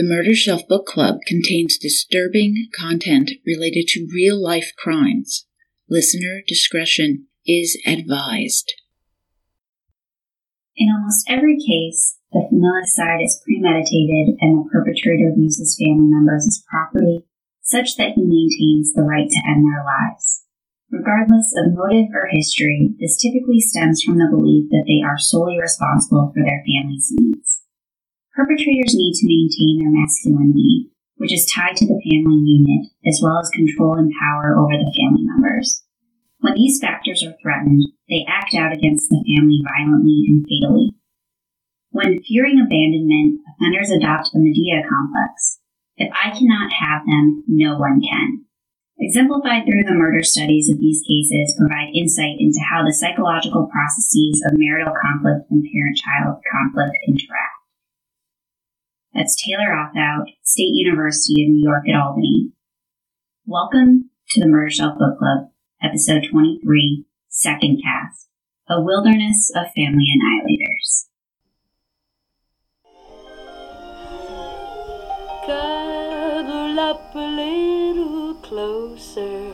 The Murder Shelf Book Club contains disturbing content related to real life crimes. Listener discretion is advised. In almost every case, the familicide is premeditated and the perpetrator views his family members as property such that he maintains the right to end their lives. Regardless of motive or history, this typically stems from the belief that they are solely responsible for their family's needs. Perpetrators need to maintain their masculinity, which is tied to the family unit, as well as control and power over the family members. When these factors are threatened, they act out against the family violently and fatally. When fearing abandonment, offenders adopt the Medea complex. If I cannot have them, no one can. Exemplified through the murder studies of these cases provide insight into how the psychological processes of marital conflict and parent child conflict interact. That's Taylor Othout, State University of New York at Albany. Welcome to the Murder Shelf Book Club, episode 23, second cast, A Wilderness of Family Annihilators. Cuddle up a little closer,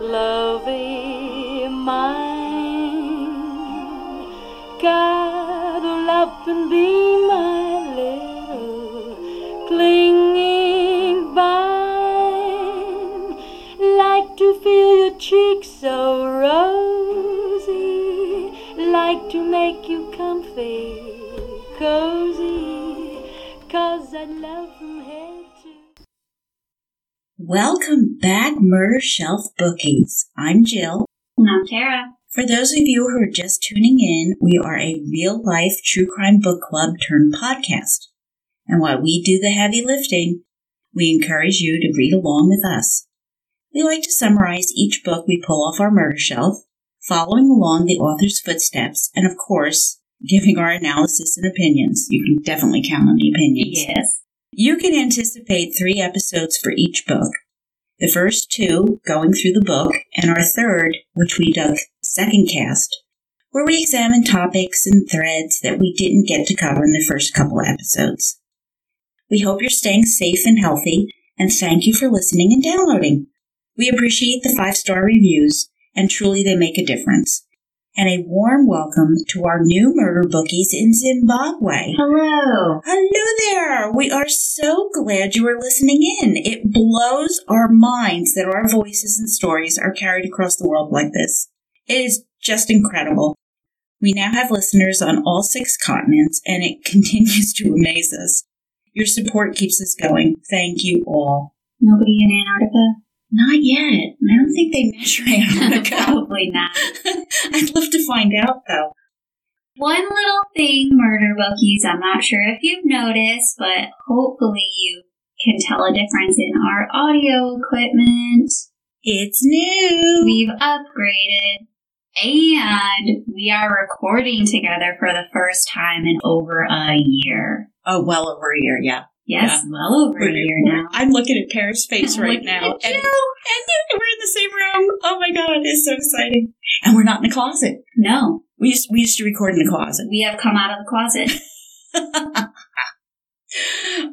lovey you comfy, cozy, cause I love from head to Welcome back, Murder Shelf Bookies. I'm Jill. And I'm Tara. For those of you who are just tuning in, we are a real life true crime book club turned podcast. And while we do the heavy lifting, we encourage you to read along with us. We like to summarize each book we pull off our murder shelf, following along the author's footsteps, and of course, giving our analysis and opinions. You can definitely count on the opinions. Yes. You can anticipate three episodes for each book. The first two going through the book, and our third, which we dubbed Second Cast, where we examine topics and threads that we didn't get to cover in the first couple episodes. We hope you're staying safe and healthy, and thank you for listening and downloading. We appreciate the five star reviews, and truly they make a difference. And a warm welcome to our new murder bookies in Zimbabwe. Hello. Hello there! We are so glad you are listening in. It blows our minds that our voices and stories are carried across the world like this. It is just incredible. We now have listeners on all six continents, and it continues to amaze us. Your support keeps us going. Thank you all. Nobody in Antarctica? Not yet. I don't think they measure it. Probably not. I'd love to find out, though. One little thing, murder bookies, I'm not sure if you've noticed, but hopefully you can tell a difference in our audio equipment. It's new. We've upgraded and we are recording together for the first time in over a year. Oh, well over a year, yeah. Yes, well over a year now. I'm looking at Kara's face right now. And, and we're in the same room. Oh my god, it's so exciting. And we're not in the closet. No, We used we used to record in the closet. we have come out of the closet.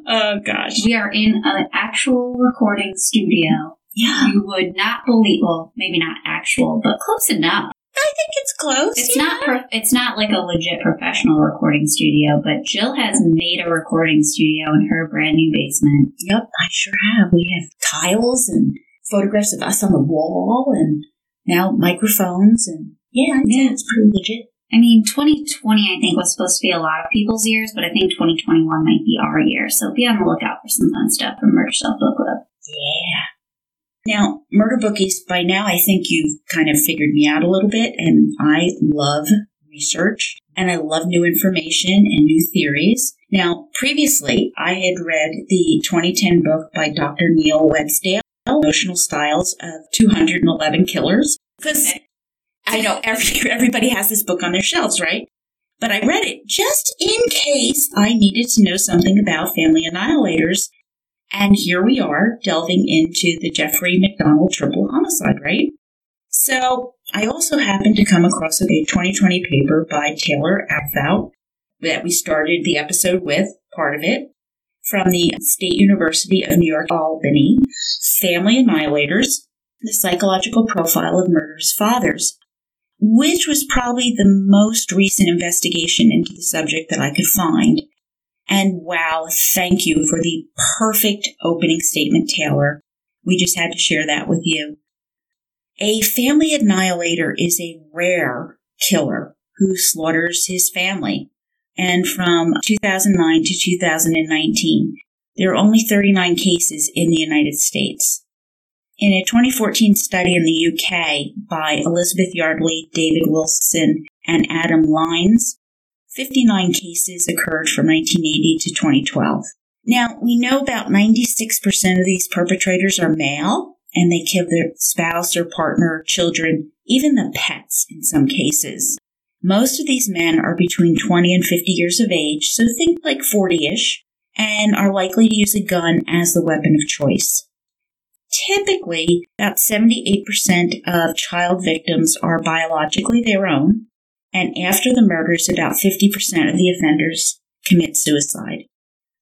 oh gosh. We are in an actual recording studio. Yeah. You would not believe, well, maybe not actual, but close enough. I think it's close. It's yeah. not pro- it's not like a legit professional recording studio, but Jill has made a recording studio in her brand new basement. Yep, I sure have. We have tiles and photographs of us on the wall and now microphones and yeah, Yeah. it's pretty legit. I mean, 2020 I think was supposed to be a lot of people's years, but I think 2021 might be our year. So be on the lookout for some fun stuff from Murder Shelf Book Club. Yeah. Now, murder bookies, by now I think you've kind of figured me out a little bit, and I love research and I love new information and new theories. Now, previously I had read the 2010 book by Dr. Neil Websdale, Emotional Styles of 211 Killers. Because I know every, everybody has this book on their shelves, right? But I read it just in case I needed to know something about family annihilators and here we are delving into the Jeffrey MacDonald triple homicide, right? So I also happened to come across a 2020 paper by Taylor Apthout that we started the episode with, part of it. from the State University of New York Albany, Family Annihilators, the psychological profile of murderous fathers, which was probably the most recent investigation into the subject that I could find. And wow, thank you for the perfect opening statement, Taylor. We just had to share that with you. A family annihilator is a rare killer who slaughters his family. And from 2009 to 2019, there are only 39 cases in the United States. In a 2014 study in the UK by Elizabeth Yardley, David Wilson, and Adam Lynes, 59 cases occurred from 1980 to 2012. Now, we know about 96% of these perpetrators are male, and they kill their spouse or partner, children, even the pets in some cases. Most of these men are between 20 and 50 years of age, so think like 40 ish, and are likely to use a gun as the weapon of choice. Typically, about 78% of child victims are biologically their own, and after the murders, about 50% of the offenders commit suicide.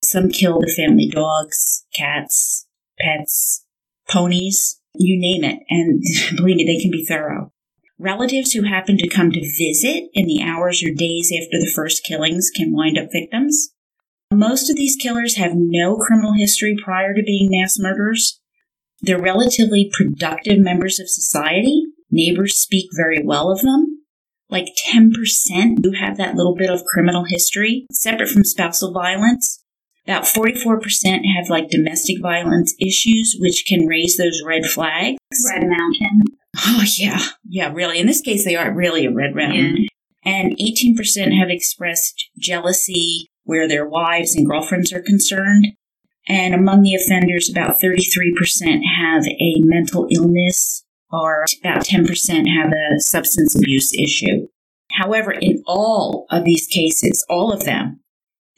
Some kill the family dogs, cats, pets, ponies, you name it, and believe me, they can be thorough. Relatives who happen to come to visit in the hours or days after the first killings can wind up victims. Most of these killers have no criminal history prior to being mass murderers. They're relatively productive members of society. Neighbors speak very well of them. Like 10% do have that little bit of criminal history, separate from spousal violence. About 44% have like domestic violence issues, which can raise those red flags. Red Mountain. Oh, yeah. Yeah, really. In this case, they are really a red mountain. Yeah. And 18% have expressed jealousy where their wives and girlfriends are concerned. And among the offenders, about 33% have a mental illness, or about 10% have a substance abuse issue. However, in all of these cases, all of them,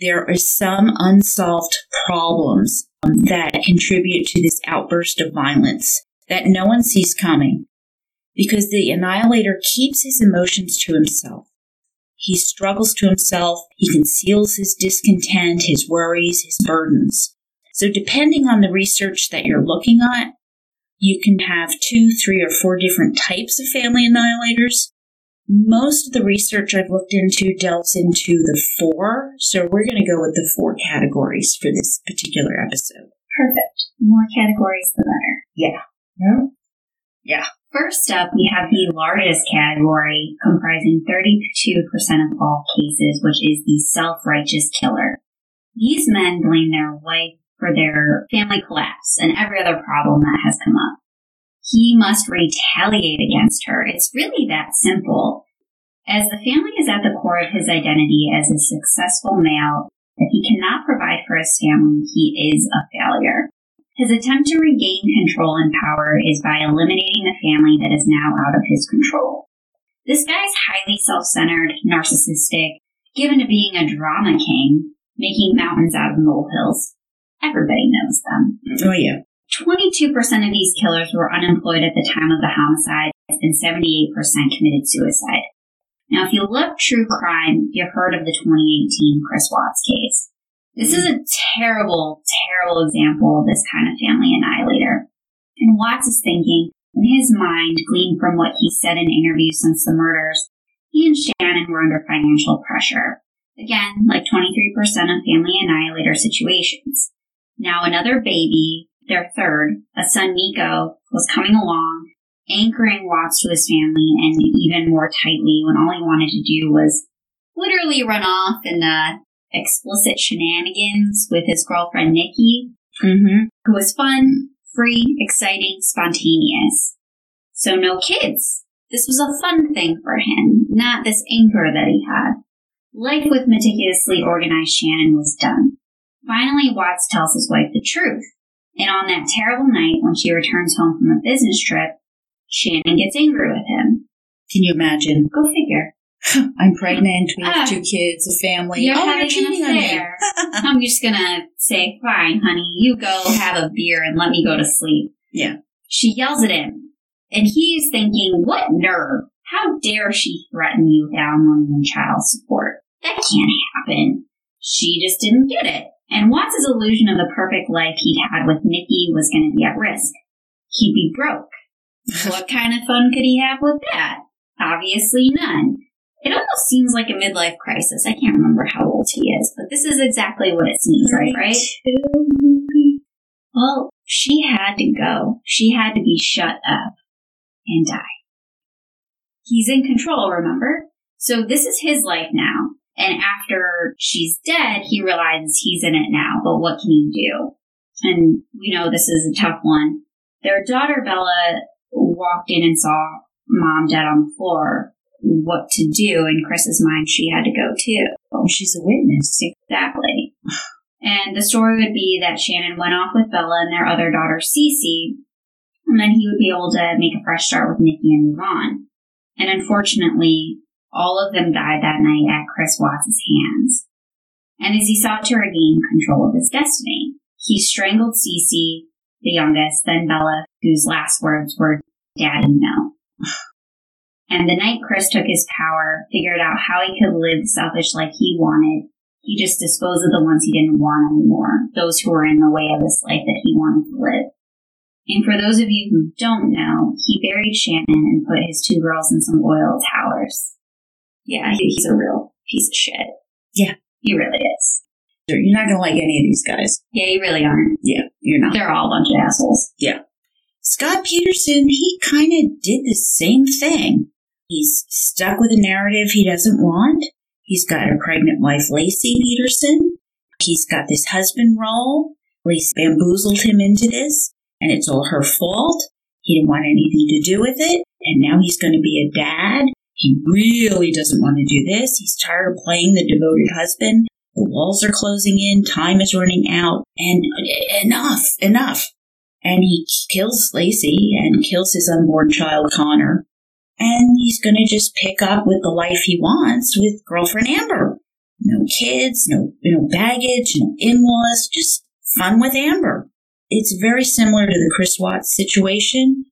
there are some unsolved problems um, that contribute to this outburst of violence that no one sees coming because the annihilator keeps his emotions to himself. He struggles to himself, he conceals his discontent, his worries, his burdens. So, depending on the research that you're looking at, you can have two, three, or four different types of family annihilators. Most of the research I've looked into delves into the four, so we're going to go with the four categories for this particular episode. Perfect. More categories, the better. Yeah. Yeah. First up, we have the largest category, comprising 32% of all cases, which is the self-righteous killer. These men blame their wife for their family collapse and every other problem that has come up. He must retaliate against her. It's really that simple. As the family is at the core of his identity as a successful male, if he cannot provide for his family, he is a failure. His attempt to regain control and power is by eliminating the family that is now out of his control. This guy is highly self-centered, narcissistic, given to being a drama king, making mountains out of molehills. Everybody knows them. Mm-hmm. Oh, yeah. 22% of these killers were unemployed at the time of the homicide, and 78% committed suicide. Now, if you love true crime, you've heard of the 2018 Chris Watts case. This is a terrible, terrible example of this kind of family annihilator. And Watts is thinking, in his mind, gleaned from what he said in interviews since the murders, he and Shannon were under financial pressure. Again, like 23% of family annihilator situations. Now another baby, their third, a son Nico, was coming along, anchoring Watts to his family and even more tightly when all he wanted to do was literally run off and uh, explicit shenanigans with his girlfriend Nikki, Mm-hmm. who was fun, free, exciting, spontaneous. So no kids. This was a fun thing for him, not this anchor that he had. Life with meticulously organized Shannon was done. Finally, Watts tells his wife the truth. And on that terrible night when she returns home from a business trip, Shannon gets angry with him. Can you imagine? Go figure. I'm pregnant. We have Ah. two kids, a family. You're oh, having you're cheating an on me. affair. I'm just gonna say, fine, honey, you go have a beer and let me go to sleep. Yeah. She yells at him, and he is thinking, what nerve? How dare she threaten you with alimony and child support? That can't happen. She just didn't get it. And Watts's illusion of the perfect life he'd had with Nikki was going to be at risk. He'd be broke. what kind of fun could he have with that? Obviously none. It almost seems like a midlife crisis. I can't remember how old he is, but this is exactly what it seems like, right? Well, she had to go. She had to be shut up and die. He's in control, remember? So this is his life now. And after she's dead, he realizes he's in it now, but what can he do? And we know this is a tough one. Their daughter Bella walked in and saw mom dead on the floor. What to do? In Chris's mind, she had to go too. Oh, she's a witness. Exactly. And the story would be that Shannon went off with Bella and their other daughter, Cece, and then he would be able to make a fresh start with Nikki and move on. And unfortunately, all of them died that night at Chris Watts' hands. And as he sought to regain control of his destiny, he strangled Cece, the youngest, then Bella, whose last words were, Daddy, no. And the night Chris took his power, figured out how he could live selfish like he wanted, he just disposed of the ones he didn't want anymore, those who were in the way of this life that he wanted to live. And for those of you who don't know, he buried Shannon and put his two girls in some oil towers. Yeah, he's a real piece of shit. Yeah. He really is. You're not going to like any of these guys. Yeah, you really aren't. Yeah, you're not. They're all a bunch of assholes. Yeah. Scott Peterson, he kind of did the same thing. He's stuck with a narrative he doesn't want. He's got a pregnant wife, Laci Peterson. He's got this husband role. Laci bamboozled him into this, and it's all her fault. He didn't want anything to do with it, and now he's going to be a dad. He really doesn't want to do this. He's tired of playing the devoted husband. The walls are closing in, time is running out, and enough, enough. And he kills Laci and kills his unborn child, Conner and he's going to just pick up with the life he wants with girlfriend Amber. No kids, no, no baggage, no in-laws, just fun with Amber. It's very similar to the Chris Watts situation.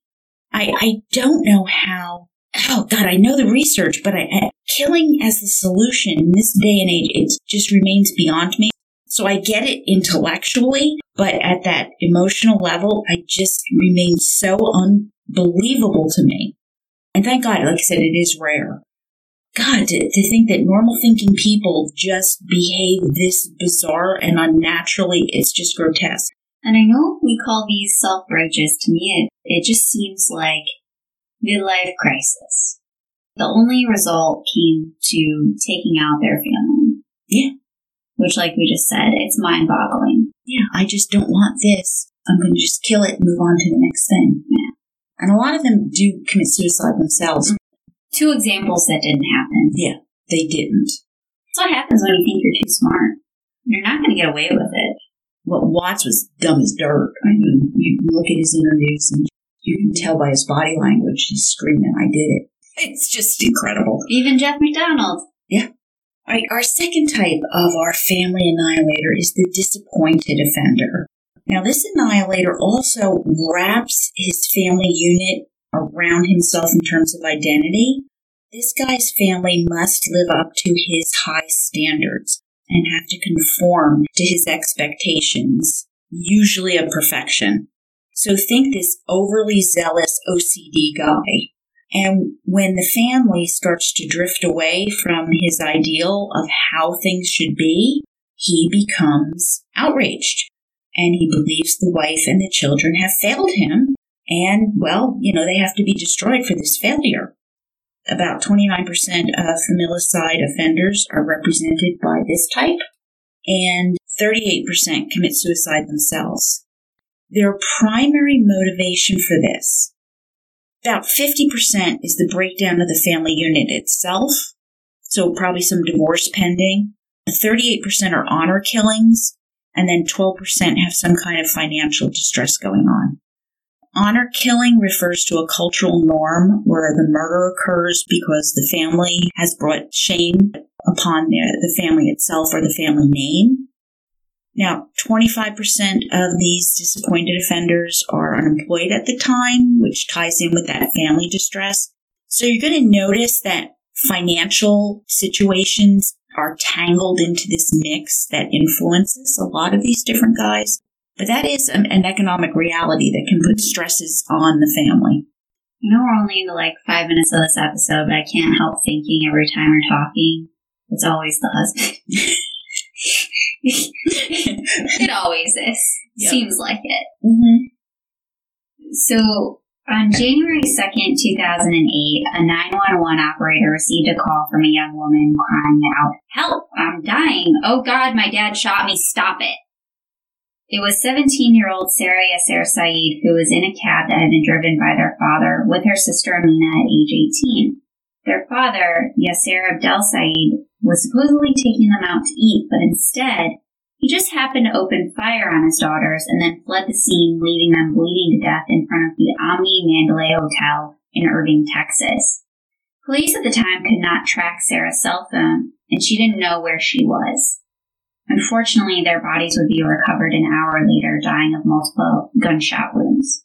I, I don't know how, oh God, I know the research, but I, I, killing as the solution in this day and age, it just remains beyond me. So I get it intellectually, but at that emotional level, I just remain so unbelievable to me and thank God, like I said, it is rare. God, to, to think that normal thinking people just behave this bizarre and unnaturally, it's just grotesque. And I know we call these self righteous. To me, it, it just seems like midlife crisis. The only result came to taking out their family. Yeah. Which, like we just said, it's mind boggling. Yeah, I just don't want this. I'm going to just kill it and move on to the next thing. Yeah. And a lot of them do commit suicide themselves. Mm-hmm. Two examples that didn't happen. Yeah, they didn't. That's what happens when you think you're too smart. You're not going to get away with it. Well, Watts was dumb as dirt. I mean, you look at his interviews and you can tell by his body language he's screaming, I did it. It's just incredible. Even Jeff MacDonald. Yeah. All right, our second type of our family annihilator is the disappointed offender. Now, this annihilator also wraps his family unit around himself in terms of identity. This guy's family must live up to his high standards and have to conform to his expectations, usually of perfection. So think this overly zealous OCD guy. And when the family starts to drift away from his ideal of how things should be, he becomes outraged and he believes the wife and the children have failed him. And, well, you know, they have to be destroyed for this failure. About 29% of familicide offenders are represented by this type, and 38% commit suicide themselves. Their primary motivation for this, about 50% is the breakdown of the family unit itself, so probably some divorce pending. 38% are honor killings, and then 12% have some kind of financial distress going on. Honor killing refers to a cultural norm where the murder occurs because the family has brought shame upon the, the family itself or the family name. Now, 25% of these disappointed offenders are unemployed at the time, which ties in with that family distress. So you're going to notice that financial situations are tangled into this mix that influences a lot of these different guys. But that is an, an economic reality that can put stresses on the family. I know we're only into like five minutes of this episode, but I can't help thinking every time we're talking, it's always the husband. it always is. Yep. Seems like it. Mm-hmm. So, on January 2nd, 2008, a 911 operator received a call from a young woman crying out, Help! I'm dying! Oh God, my dad shot me! Stop it! It was 17 year old Sarah Yasser Saeed who was in a cab that had been driven by their father with her sister Amina at age 18. Their father, Yasser Abdel Saeed, was supposedly taking them out to eat, but instead, he just happened to open fire on his daughters and then fled the scene, leaving them bleeding to death in front of the Omni Mandalay Hotel in Irving, Texas. Police at the time could not track Sarah's cell phone, and she didn't know where she was. Unfortunately, their bodies would be recovered an hour later, dying of multiple gunshot wounds.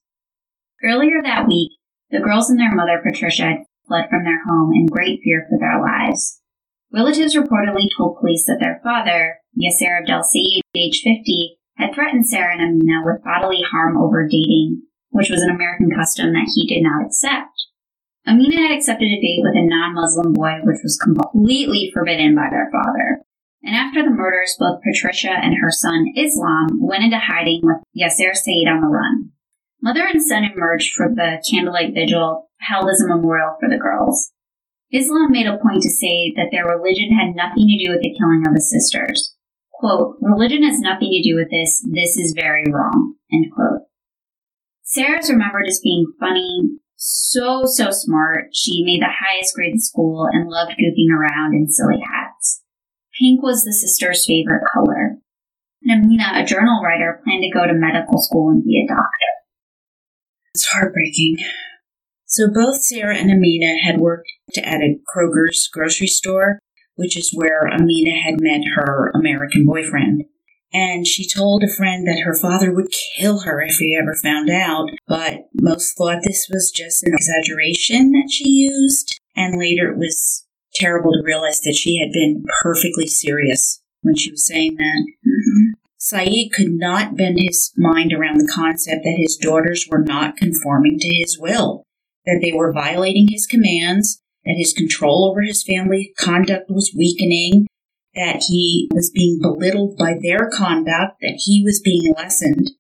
Earlier that week, the girls and their mother, Patricia, had fled from their home in great fear for their lives. Relatives reportedly told police that their father, Yasser Abdel Saeed, age 50, had threatened Sarah and Amina with bodily harm over dating, which was an American custom that he did not accept. Amina had accepted a date with a non Muslim boy, which was completely forbidden by their father. And after the murders, both Patricia and her son Islam went into hiding with Yasser Saeed on the run. Mother and son emerged for the candlelight vigil held as a memorial for the girls. Islam made a point to say that their religion had nothing to do with the killing of the sisters. Quote, religion has nothing to do with this. This is very wrong. End quote. Sarah's remembered as being funny, so, so smart. She made the highest grade in school and loved goofing around in silly hats. Pink was the sister's favorite color. And Amina, a journal writer, planned to go to medical school and be a doctor. It's heartbreaking. So both Sarah and Amina had worked at a Kroger's grocery store, which is where Amina had met her American boyfriend. And she told a friend that her father would kill her if he ever found out, but most thought this was just an exaggeration that she used. And later it was terrible to realize that she had been perfectly serious when she was saying that. Mm-hmm. Saeed could not bend his mind around the concept that his daughters were not conforming to his will, that they were violating his commands, that his control over his family conduct was weakening, that he was being belittled by their conduct, that he was being lessened.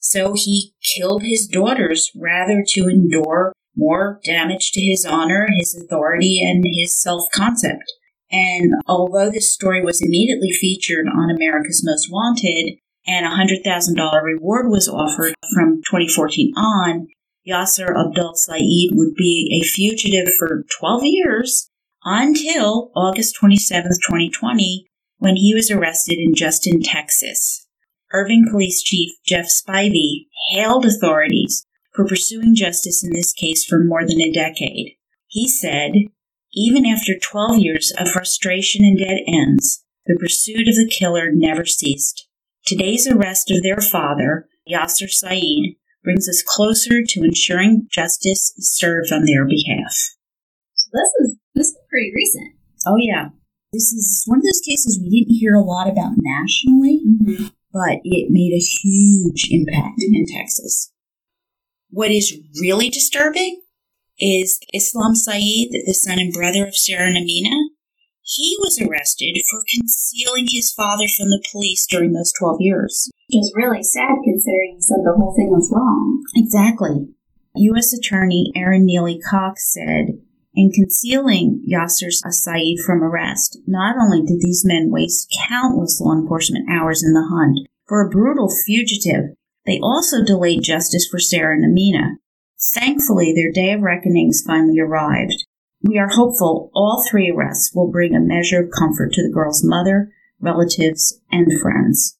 So he killed his daughters rather to endure more damage to his honor, his authority, and his self concept. And although this story was immediately featured on America's Most Wanted and a $100,000 reward was offered from 2014 on, Yasser Abdul Saeed would be a fugitive for 12 years until August 27, 2020, when he was arrested in Justin, Texas. Irving Police Chief Jeff Spivey hailed authorities for pursuing justice in this case for more than a decade. He said, even after 12 years of frustration and dead ends, the pursuit of the killer never ceased. Today's arrest of their father, Yasser Saeed, brings us closer to ensuring justice is served on their behalf. So this is this is pretty recent. Oh, yeah. This is one of those cases we didn't hear a lot about nationally, Mm-hmm. but it made a huge impact in Texas. What is really disturbing is Islam Saeed, the son and brother of Sarah and Amina. He was arrested for concealing his father from the police during those 12 years. Which is really sad considering he said the whole thing was wrong. Exactly. U.S. Attorney Erin Nealy Cox said, in concealing Yasser Saeed from arrest, not only did these men waste countless law enforcement hours in the hunt for a brutal fugitive, they also delayed justice for Sarah and Amina. Thankfully, their day of reckonings finally arrived. We are hopeful all three arrests will bring a measure of comfort to the girl's mother, relatives, and friends.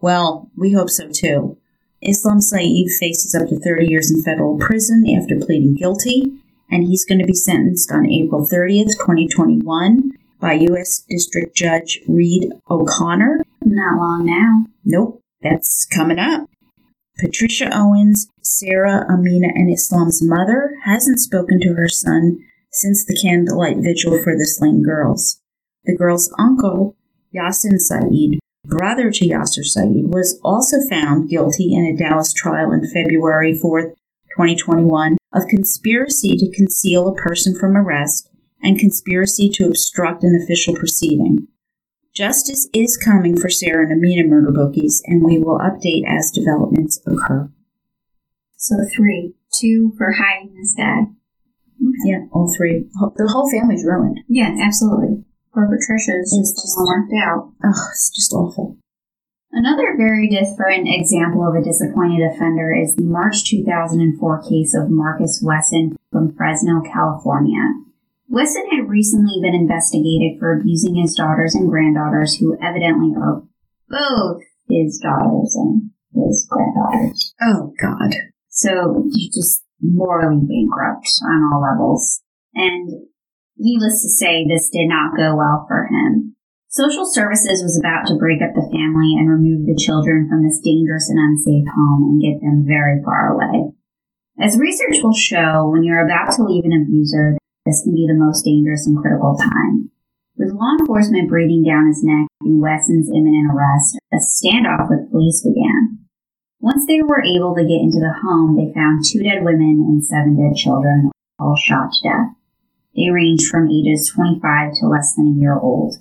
Well, we hope so too. Islam Saeed faces up to 30 years in federal prison after pleading guilty, and he's going to be sentenced on April 30th, 2021, by U.S. District Judge Reed O'Connor. Not long now. Nope, that's coming up. Patricia Owens, Sarah, Amina, and Islam's mother, hasn't spoken to her son since the candlelight vigil for the slain girls. The girl's uncle, Yasin Saeed, brother to Yasser Saeed, was also found guilty in a Dallas trial in February 4, 2021, of conspiracy to conceal a person from arrest and conspiracy to obstruct an official proceeding. Justice is coming for Sarah and Amina murder bookies, and we will update as developments occur. So three, two for hiding his dad. Yeah, all three. The whole family's ruined. Yeah, absolutely. Poor Patricia is It's just just- worked out. Oh, it's just awful. Another very different example of a disappointed offender is the March 2004 case of Marcus Wesson from Fresno, California. Wesson had recently been investigated for abusing his daughters and granddaughters, who evidently are both his daughters and his granddaughters. Oh, God. So he's just morally bankrupt on all levels. And needless to say, this did not go well for him. Social services was about to break up the family and remove the children from this dangerous and unsafe home and get them very far away. As research will show, when you're about to leave an abuser, this can be the most dangerous and critical time. With law enforcement breathing down his neck and Wesson's imminent arrest, a standoff with police began. Once they were able to get into the home, they found two dead women and seven dead children, all shot to death. They ranged from ages 25 to less than a year old.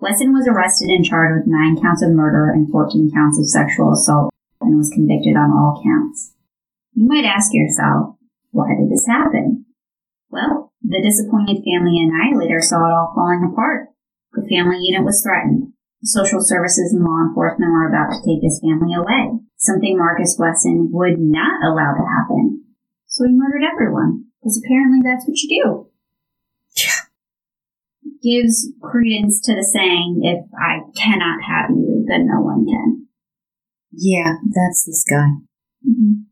Wesson was arrested and charged with nine counts of murder and 14 counts of sexual assault and was convicted on all counts. You might ask yourself, why did this happen? Well, the disappointed family annihilator saw it all falling apart. The family unit was threatened. Social services and law enforcement were about to take this family away, something Marcus Wesson would not allow to happen. So he murdered everyone, because apparently that's what you do. Yeah. Gives credence to the saying, if I cannot have you, then no one can. Yeah, that's this guy. Mm-hmm.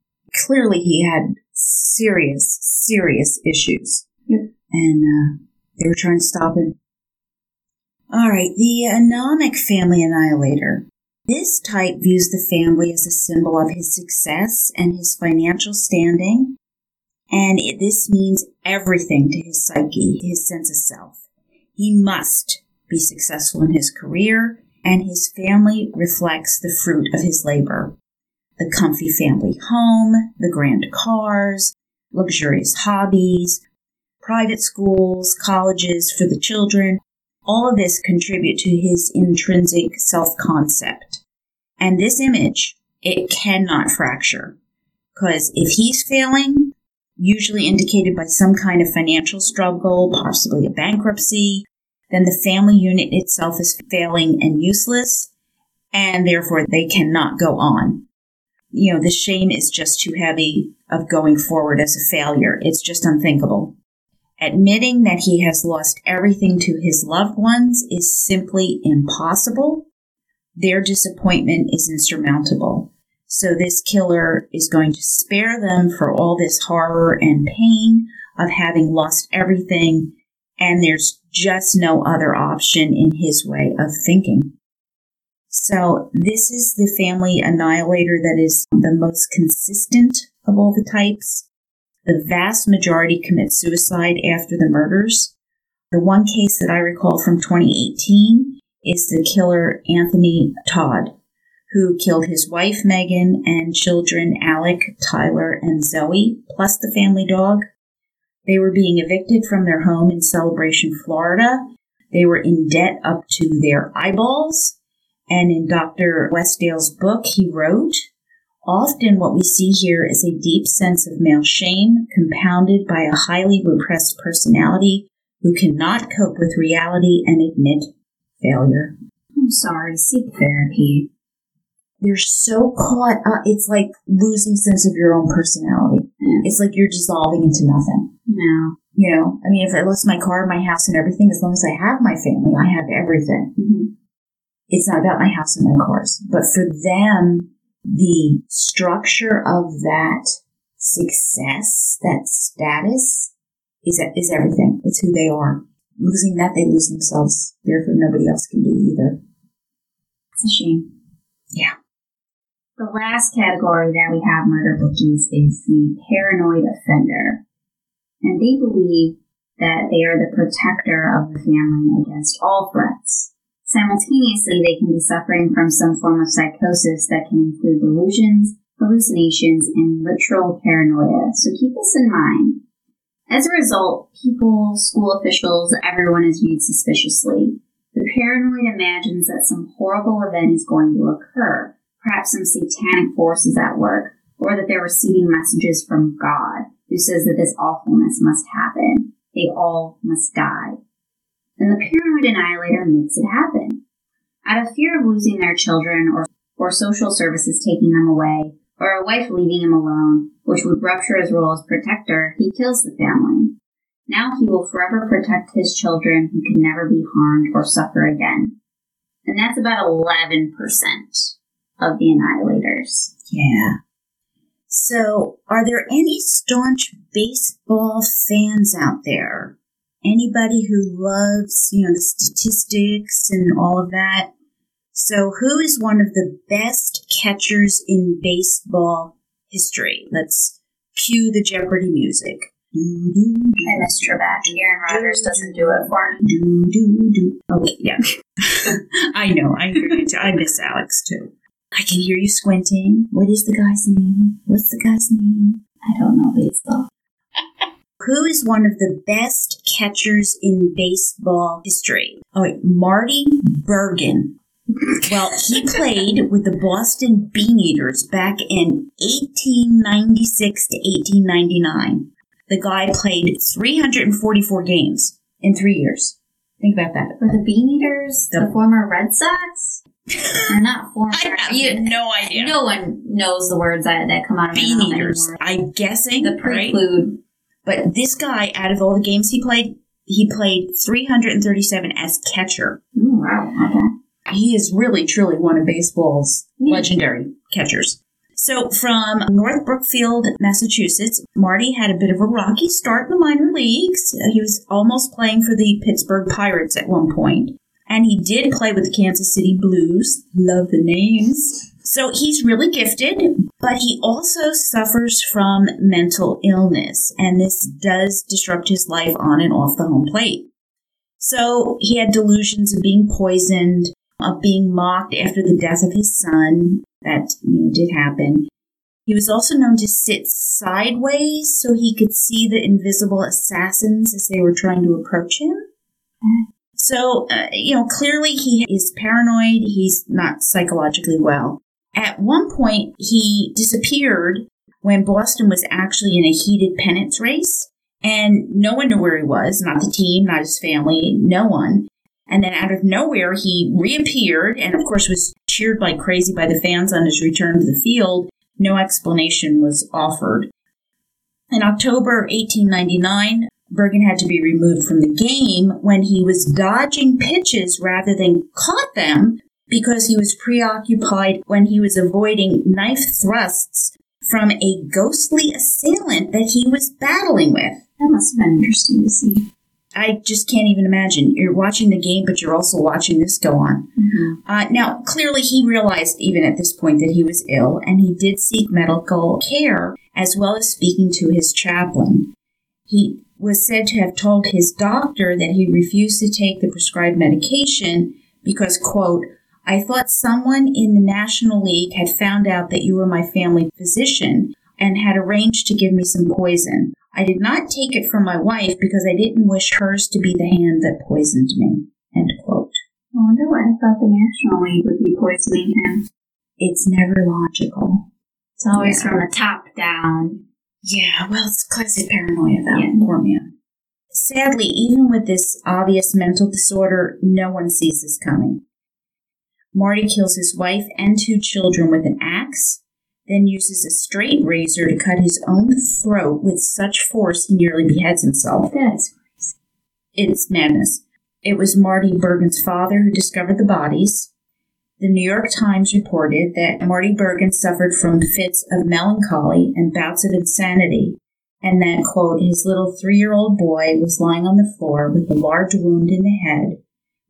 Clearly, he had serious, serious issues. And uh, they were trying to stop him. All right, the anomic family annihilator. This type views the family as a symbol of his success and his financial standing, and it, this means everything to his psyche, his sense of self. He must be successful in his career, and his family reflects the fruit of his labor. The comfy family home, the grand cars, luxurious hobbies, private schools, colleges for the children, all of this contribute to his intrinsic self-concept. And this image, it cannot fracture. Because if he's failing, usually indicated by some kind of financial struggle, possibly a bankruptcy, then the family unit itself is failing and useless, and therefore they cannot go on. You know, the shame is just too heavy of going forward as a failure. It's just unthinkable. Admitting that he has lost everything to his loved ones is simply impossible. Their disappointment is insurmountable. So this killer is going to spare them for all this horror and pain of having lost everything, and there's just no other option in his way of thinking. So this is the family annihilator that is the most consistent of all the types. The vast majority commit suicide after the murders. The one case that I recall from 2018 is the killer Anthony Todd, who killed his wife Megan and children Alec, Tyler, and Zoe, plus the family dog. They were being evicted from their home in Celebration, Florida. They were in debt up to their eyeballs. And in Dr. Websdale's book, he wrote, Often what we see here is a deep sense of male shame compounded by a highly repressed personality who cannot cope with reality and admit failure. I'm sorry, seek therapy. They're so caught up. It's like losing sense of your own personality. Yeah. It's like you're dissolving into nothing. No. You know, I mean, if I lost my car, my house, and everything, as long as I have my family, I have everything. Mm-hmm. It's not about my house and my cars. But for them, the structure of that success, that status, is is everything. It's who they are. Losing that, they lose themselves. Therefore, nobody else can do either. It's a shame. Yeah. The last category that we have murder bookies is the paranoid offender. And they believe that they are the protector of the family against all threats. Simultaneously, they can be suffering from some form of psychosis that can include delusions, hallucinations, and literal paranoia. So keep this in mind. As a result, people, school officials, everyone is viewed suspiciously. The paranoid imagines that some horrible event is going to occur, perhaps some satanic forces at work, or that they're receiving messages from God, who says that this awfulness must happen. They all must die. And the paranoid annihilator makes it happen. Out of fear of losing their children or, or social services taking them away, or a wife leaving him alone, which would rupture his role as protector, he kills the family. Now he will forever protect his children who can never be harmed or suffer again. And that's about 11% of the annihilators. Yeah. So, are there any staunch baseball fans out there? Anybody who loves, you know, the statistics and all of that? So, who is one of the best catchers in baseball history? Let's cue the Jeopardy music. I miss Trebek. Aaron Rodgers doesn't do it for me. Do, do, do. Okay, yeah. I know. I you too. I miss Alex too. I can hear you squinting. What is the guy's name? What's the guy's name? I don't know baseball. Who is one of the best catchers in baseball history? Oh, wait, Marty Bergen. Well, he played with the Boston Bean Eaters back in 1896 to 1899. The guy played 344 games in three years. Think about that. Were the Bean Eaters the, The- former Red Sox? Or not former. I have you- no idea. No one knows the words that, that come out of Bean Eaters. anymore. I'm guessing, The right? But this guy, out of all the games he played, he played 337 as catcher. Ooh, wow. Okay. He is really, truly one of baseball's Yeah. legendary catchers. So, from North Brookfield, Massachusetts, Marty had a bit of a rocky start in the minor leagues. Uh, He was almost playing for the Pittsburgh Pirates at one point, and he did play with the Kansas City Blues. Love the names. So, he's really gifted, but he also suffers from mental illness, and this does disrupt his life on and off the home plate. So, he had delusions of being poisoned, of being mocked after the death of his son. That you know did happen. He was also known to sit sideways so he could see the invisible assassins as they were trying to approach him. So, uh, you know, clearly he is paranoid. He's not psychologically well. At one point, he disappeared when Boston was actually in a heated pennants race, and no one knew where he was not the team, not his family, no one. And then out of nowhere, he reappeared and, of course, was cheered like crazy by the fans on his return to the field. No explanation was offered. In October 1899, Bergen had to be removed from the game when he was dodging pitches rather than caught them because he was preoccupied when he was avoiding knife thrusts from a ghostly assailant that he was battling with. That must have been interesting to see. I just can't even imagine. You're watching the game, but you're also watching this go on. Uh, now, clearly, he realized even at this point that he was ill, and he did seek medical care as well as speaking to his chaplain. He was said to have told his doctor that he refused to take the prescribed medication because, quote, I thought someone in the National League had found out that you were my family physician and had arranged to give me some poison. I did not take it from my wife because I didn't wish hers to be the hand that poisoned me. End quote. I wonder why I thought the National League would be poisoning him. It's never logical. It's always Yeah. from the top down. Yeah, well, it's classic paranoia, though. Yeah. Poor man. Sadly, even with this obvious mental disorder, no one sees this coming. Marty kills his wife and two children with an axe, then uses a straight razor to cut his own throat with such force he nearly beheads himself. That's crazy. It's madness. It was Marty Bergen's father who discovered the bodies. The New York Times reported that Marty Bergen suffered from fits of melancholy and bouts of insanity, and that, quote, his little three year old boy was lying on the floor with a large wound in the head.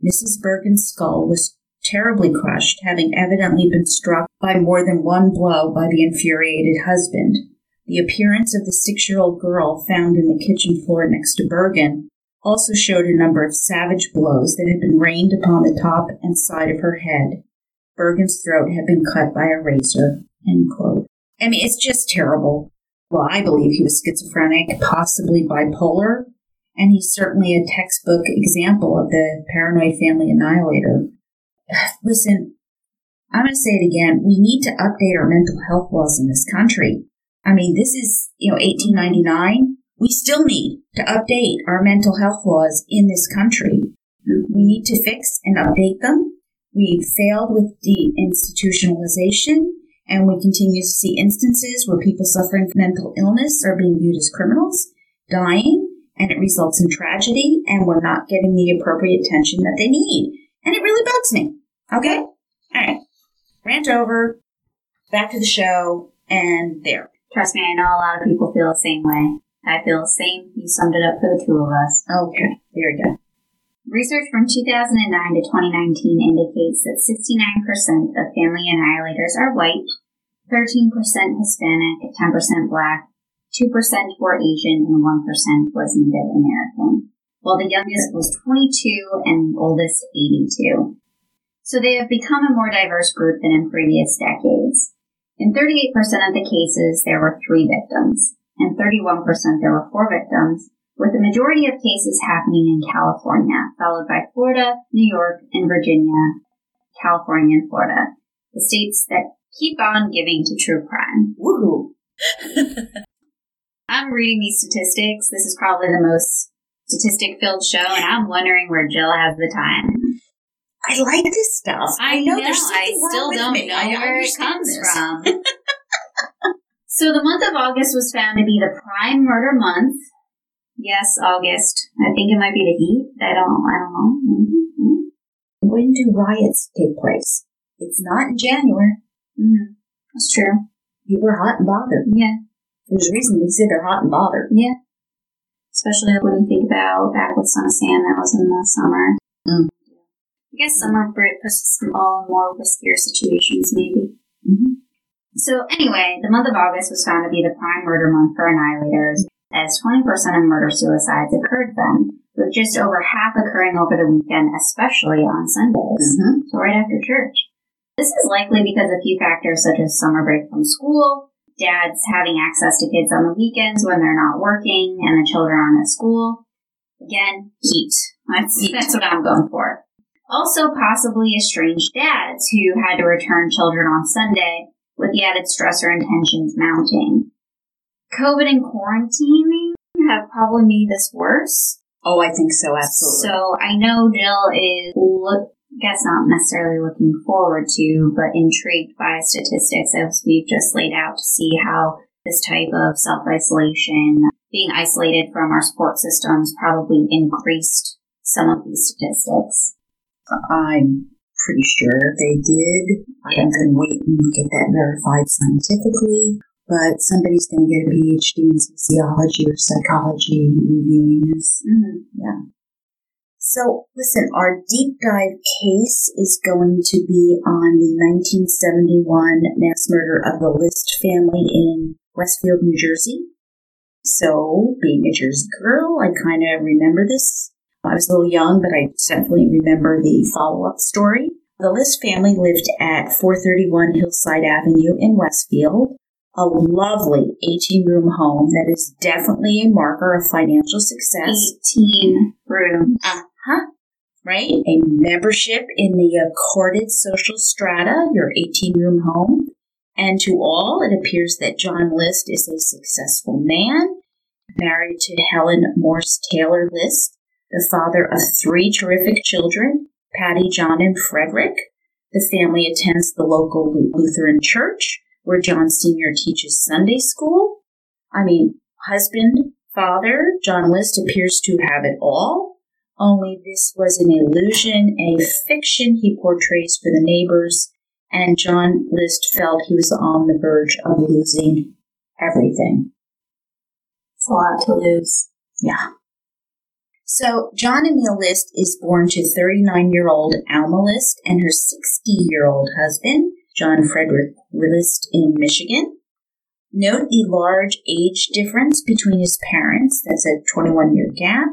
Mrs. Bergen's skull was terribly crushed, having evidently been struck by more than one blow by the infuriated husband. The appearance of the six year old girl found in the kitchen floor next to Bergen also showed a number of savage blows that had been rained upon the top and side of her head. Bergen's throat had been cut by a razor. I mean, it's just terrible. Well, I believe he was schizophrenic, possibly bipolar, and he's certainly a textbook example of the paranoid family annihilator. Listen, I'm going to say it again. We need to update our mental health laws in this country. I mean, this is, you know, 1899. We still need to update our mental health laws in this country. We need to fix and update them. We've failed with deinstitutionalization, and we continue to see instances where people suffering from mental illness are being viewed as criminals, dying, and it results in tragedy, and we're not getting the appropriate attention that they need. And it really bugs me. Okay? All right. Rant over, back to the show, and there. Trust me, I know a lot of people feel the same way. I feel the same. You summed it up for the two of us. Okay, there you go. Research from 2009 to 2019 indicates that 69% of family annihilators are white, 13% Hispanic, 10% black, 2% were Asian, and 1% was Native American, while the youngest was 22 and the oldest 82. So they have become a more diverse group than in previous decades. In 38% of the cases, there were three victims. In 31%, there were four victims, with the majority of cases happening in California, followed by Florida, New York, and Virginia, California, and Florida, the states that keep on giving to true crime. Woohoo! I'm reading these statistics. This is probably the most statistic filled show, and I'm wondering where Jill has the time. I like this stuff. I know, know, there's I still don't me. know I where it comes this. from. so the month of August was found to be the prime murder month. Yes, August. I think it might be the heat. I don't. I don't know. Mm-hmm. When do riots take place? It's not in January. Mm-hmm. That's true. People are hot and bothered. Yeah. There's a reason we say they're hot and bothered. Yeah. Especially when you think about back with Son of Sam, that was in the summer. Mm. I guess summer Brit puts us in all more riskier situations, maybe. Mhm. So anyway, the month of August was found to be the prime murder month for annihilators, as 20% of murder suicides occurred then, with just over half occurring over the weekend, especially on Sundays. Mhm. So right after church. This is likely because a few factors such as summer break from school, dads having access to kids on the weekends when they're not working and the children aren't at school. Again, heat. That's, that's what I'm going for. Also, possibly estranged dads who had to return children on Sunday with the added stressor and tensions mounting. COVID and quarantining have probably made this worse. Oh, I think so, absolutely. So I know Jill is look, guess not necessarily looking forward to, but intrigued by statistics as we've just laid out to see how this type of self isolation, being isolated from our support systems, probably increased some of these statistics. I'm pretty sure they did. I'm going to wait and get that verified scientifically. But somebody's going to get a PhD in sociology or psychology reviewing this. Mm-hmm. So, listen, our deep dive case is going to be on the 1971 mass murder of the List family in Westfield, New Jersey. So, being a Jersey girl, I kind of remember this. I was a little young, but I definitely remember the follow up story. The List family lived at 431 Hillside Avenue in Westfield, a lovely 18 room home that is definitely a marker of financial success. 18 rooms. Ah, Uh-huh. Right? A membership in the accorded social strata, your 18 room home. And to all, it appears that John List is a successful man, married to Helen Morse Taylor List, the father of three terrific children, Patty, John, and Frederick. The family attends the local Lutheran church, where John Sr. teaches Sunday school. I mean, husband, father, John List appears to have it all. Only this was an illusion, a fiction he portrays for the neighbors, and John List felt he was on the verge of losing everything. It's a lot to lose. Yeah. So, John Emil List is born to 39 year old Alma List and her 60 year old husband, John Frederick List, in Michigan. Note the large age difference between his parents, that's a 21 year gap.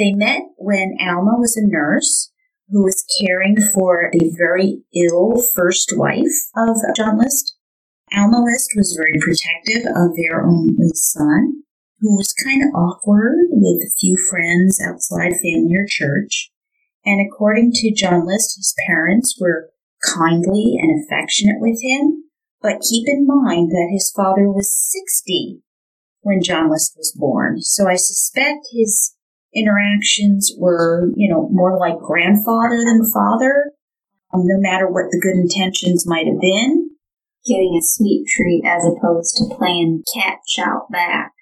They met when Alma was a nurse who was caring for the very ill first wife of John List. Alma List was very protective of their only son, who was kind of awkward with a few friends outside family or church. And according to John List, his parents were kindly and affectionate with him, but keep in mind that his father was 60 when John List was born. So I suspect his interactions were, you know, more like grandfather than father, um, no matter what the good intentions might have been. Getting a sweet treat as opposed to playing catch out back.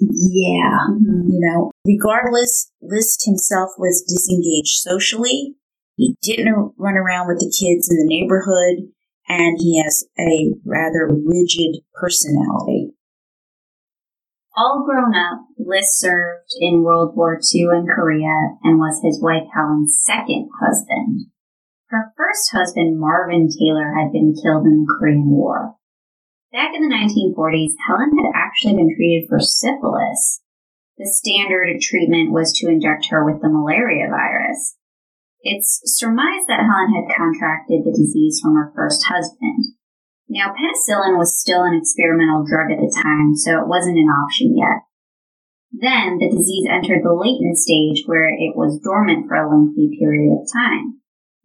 Yeah, mm-hmm. you know, regardless, List himself was disengaged socially. He didn't run around with the kids in the neighborhood, and he has a rather rigid personality. All grown up, List served in World War II in Korea and was his wife Helen's second husband. Her first husband, Marvin Taylor, had been killed in the Korean War. Back in the 1940s, Helen had actually been treated for syphilis. The standard treatment was to inject her with the malaria virus. It's surmised that Helen had contracted the disease from her first husband. Now, penicillin was still an experimental drug at the time, so it wasn't an option yet. Then the disease entered the latent stage where it was dormant for a lengthy period of time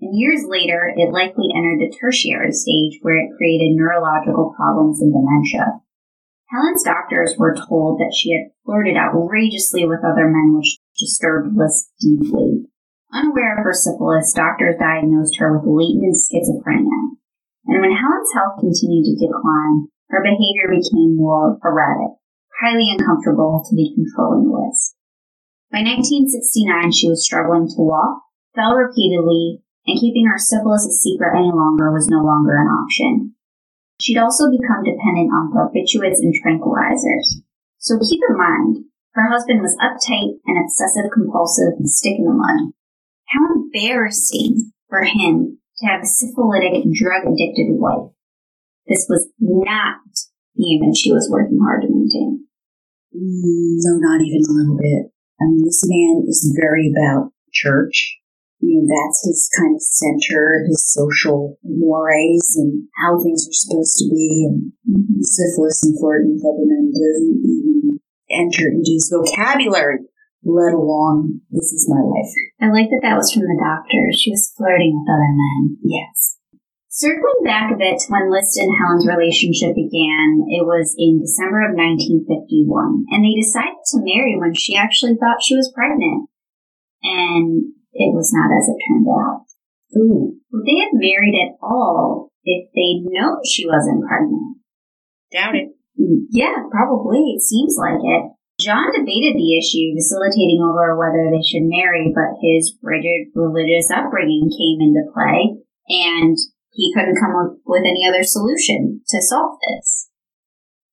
and years later, it likely entered the tertiary stage where it created neurological problems and dementia. Helen's doctors were told that she had flirted outrageously with other men, which disturbed List deeply. Unaware of her syphilis, doctors diagnosed her with latent schizophrenia. And when Helen's health continued to decline, her behavior became more erratic, highly uncomfortable to be controlling List. By 1969, she was struggling to walk, fell repeatedly, and keeping her syphilis a secret any longer was no longer an option. She'd also become dependent on barbiturates and tranquilizers. So keep in mind, her husband was uptight and obsessive compulsive and stick in the mud. How embarrassing for him to have a syphilitic, drug addicted wife. This was not the image she was working hard to maintain. Mm, no, not even a little bit. I mean, this man is very about church I mean, that's his kind of center, his social mores and how things are supposed to be. And mm-hmm. syphilis and flirting with other men doesn't even enter into his vocabulary, let alone this is my life. I like that that was from the doctor. She was flirting with other men. Yes. Circling back a bit to when List and Helen's relationship began, it was in December of 1951, and they decided to marry when she actually thought she was pregnant. And it was not as it turned out. Ooh. Would they have married at all if they'd known she wasn't pregnant? Doubt it. Mm, yeah, probably. It seems like it. John debated the issue, facilitating over whether they should marry, but his rigid religious upbringing came into play, and he couldn't come up with any other solution to solve this.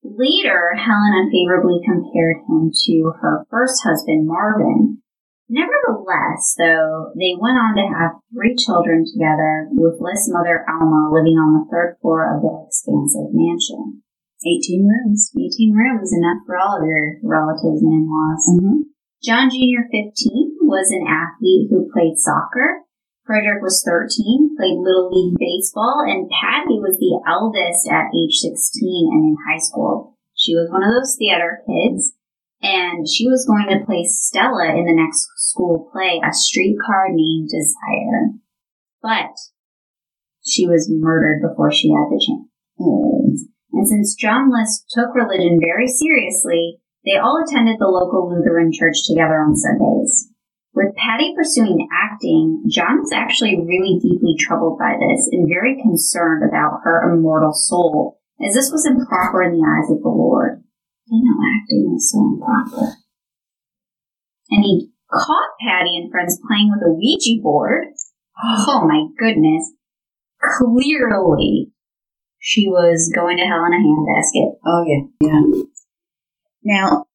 Later, Helen unfavorably compared him to her first husband, Marvin, Nevertheless, though, they went on to have three children together, with List's mother Alma living on the third floor of their expansive mansion. 18 rooms. 18 rooms, enough for all of your relatives and in-laws. Mm-hmm. John Jr. 15 was an athlete who played soccer. Frederick was 13, played Little League Baseball, and Patty was the eldest at age 16 and in high school. She was one of those theater kids and she was going to play Stella in the next school play, A Streetcar Named Desire. But she was murdered before she had the chance. And since John List took religion very seriously, they all attended the local Lutheran church together on Sundays. With Patty pursuing acting, John was actually really deeply troubled by this and very concerned about her immortal soul, as this was improper in the eyes of the Lord. You know, acting is so improper. And he caught Patty and friends playing with a Ouija board. Oh my goodness. Clearly, she was going to hell in a handbasket. Oh, yeah. Yeah. Now,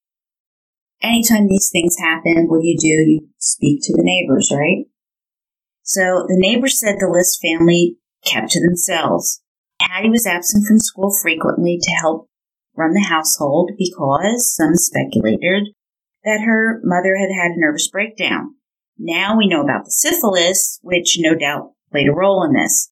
anytime these things happen, what do you do? You speak to the neighbors, right? So the neighbors said the List family kept to themselves. Patty was absent from school frequently to help run the household because some speculated that her mother had had a nervous breakdown. Now we know about the syphilis, which no doubt played a role in this.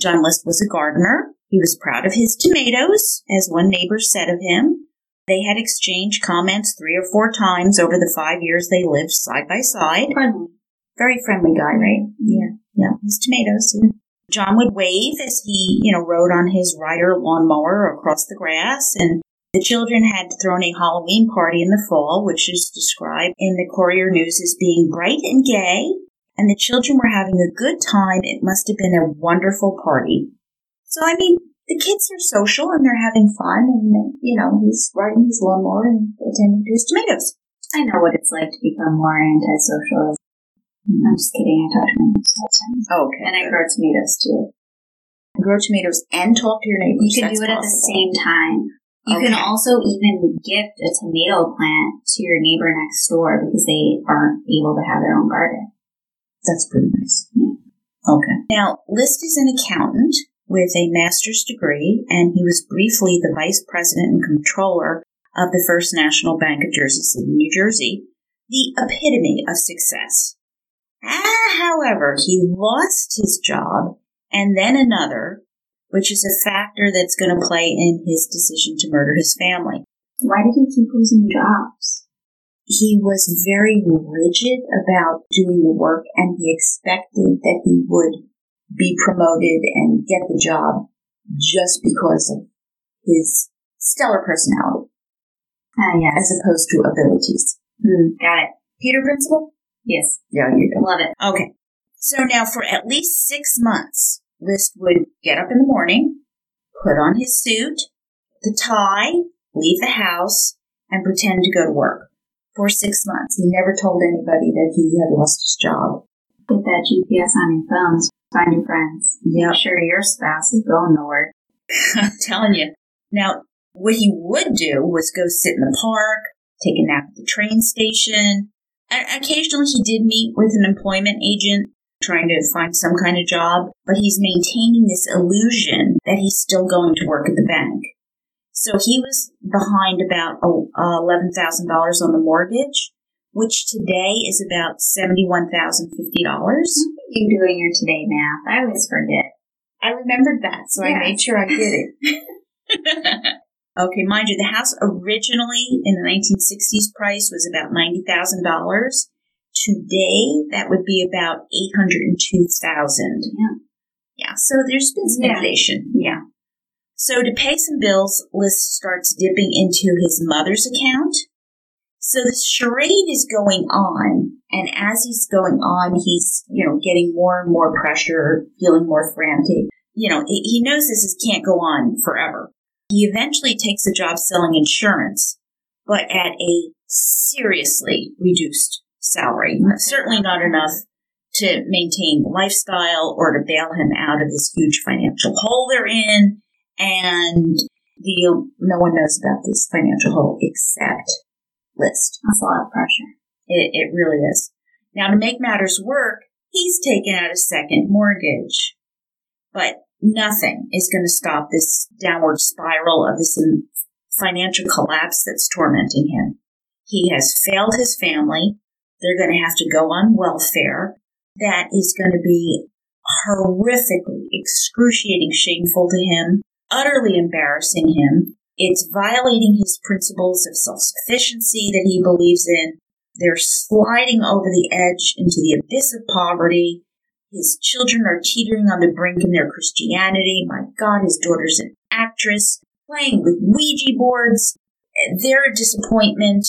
John List was a gardener. He was proud of his tomatoes, as one neighbor said of him. They had exchanged comments three or four times over the five years they lived side by side. Friendly. Very friendly guy, right? Yeah, yeah. His tomatoes. Yeah. John would wave as he, you know, rode on his Ryder lawnmower across the grass, and the children had thrown a Halloween party in the fall, which is described in the Courier News as being bright and gay, and the children were having a good time. It must have been a wonderful party. So, I mean, the kids are social and they're having fun, and, you know, he's riding his lawnmower and attending to his tomatoes. I know what it's like to become more antisocial. Mm-hmm. I'm just kidding. I talk to my neighbors all the time. Oh, okay. And I grow tomatoes too. grow tomatoes and talk to your neighbors. You can That's do it at the same time. You can also even gift a tomato plant to your neighbor next door because they aren't able to have their own garden. That's pretty nice. Okay. Now, List is an accountant with a master's degree, and he was briefly the vice president and controller of the First National Bank of Jersey City, New Jersey, the epitome of success. Ah, however, he lost his job and then another, which is a factor that's going to play in his decision to murder his family. Why did he keep losing jobs? he was very rigid about doing the work and he expected that he would be promoted and get the job just because of his stellar personality Ah, yes. as opposed to abilities. Hmm, got it. Peter Principle? Yes. Yeah, you do. Love it. Okay. So now for at least six months, List would get up in the morning, put on his suit, the tie, leave the house, and pretend to go to work. For six months. He never told anybody that he had lost his job. Get that GPS on your phones. Find your friends. Make sure your spouse is going nowhere. I'm telling you. Now, what he would do was go sit in the park, take a nap at the train station. And occasionally he did meet with an employment agent trying to find some kind of job, but he's maintaining this illusion that he's still going to work at the bank. So he was behind about uh, $11,000 on the mortgage, which today is about $71,050. You doing your today math? I always forget. I remembered that, so I made sure I did it. okay, mind you, the house originally in the 1960s price was about $90,000. Today, that would be about 802000 Yeah. Yeah, so there's been some Yeah. inflation. Yeah. So to pay some bills, List starts dipping into his mother's account. So the charade is going on, and as he's going on, he's, you know, getting more and more pressure, feeling more frantic. You know, he knows this is, can't go on forever. He eventually takes a job selling insurance, but at a seriously reduced salary. Certainly not enough to maintain the lifestyle or to bail him out of this huge financial hole they're in. And the no one knows about this financial hole except List. That's a lot of pressure. It, it really is. Now, to make matters work, he's taken out a second mortgage. But nothing is going to stop this downward spiral of this financial collapse that's tormenting him. He has failed his family. They're going to have to go on welfare. That is going to be horrifically, excruciating, shameful to him, utterly embarrassing him. It's violating his principles of self sufficiency that he believes in. They're sliding over the edge into the abyss of poverty. His children are teetering on the brink in their Christianity. My God, his daughter's an actress, playing with Ouija boards. They're a disappointment.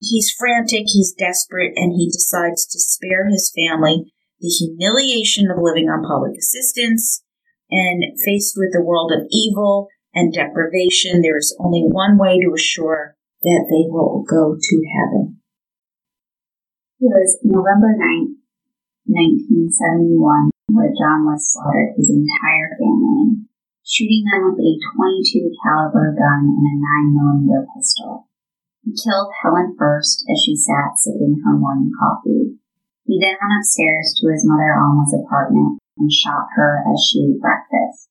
He's frantic, he's desperate, and he decides to spare his family the humiliation of living on public assistance. And faced with the world of evil and deprivation, there is only one way to assure that they will go to heaven. It was November 9th, 1971, where John was slaughtered his entire family, shooting them with a 22 caliber gun and a 9 millimeter pistol. He killed Helen first as she sat sipping her morning coffee. He then went upstairs to his mother Alma's apartment and shot her as she ate breakfast.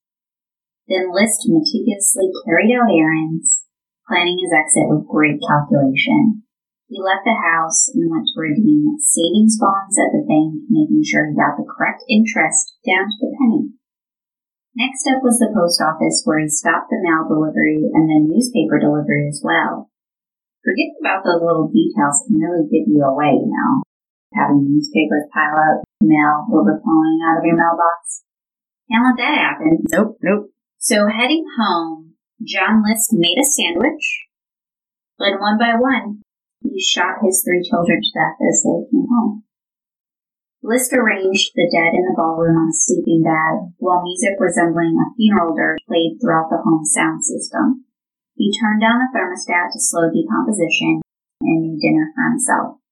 Then List meticulously carried out errands, planning his exit with great calculation. He left the house and went to redeem savings bonds at the bank, making sure he got the correct interest down to the penny. Next up was the post office, where he stopped the mail delivery and then newspaper delivery as well. Forgetting about those little details can really give you away, you know. Having newspapers pile up, mail overflowing out of your mailbox. Can't let that happen. Nope, nope. So heading home, John List made a sandwich. Then one by one, he shot his three children to death as they came home. List arranged the dead in the ballroom on a sleeping bag, while music resembling a funeral dirge played throughout the home sound system. He turned down the thermostat to slow decomposition and made dinner for himself.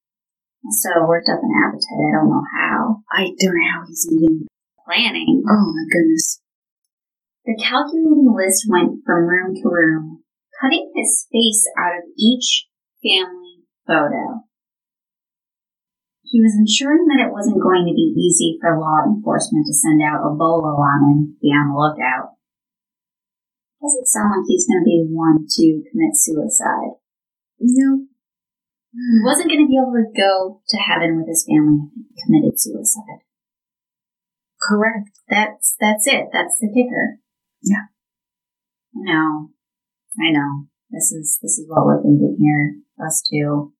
So worked up an appetite. I don't know how. I don't know how he's eating. Planning. Oh my goodness. The calculating List went from room to room, cutting his face out of each family photo. He was ensuring that it wasn't going to be easy for law enforcement to send out a bolo on him, be on the lookout. Doesn't sound like he's going to be one to commit suicide. No. He wasn't going to be able to go to heaven with his family if he committed suicide. Correct. That's that's it. That's the kicker. Yeah. I know. I know. This is this is what we're thinking here. Us too.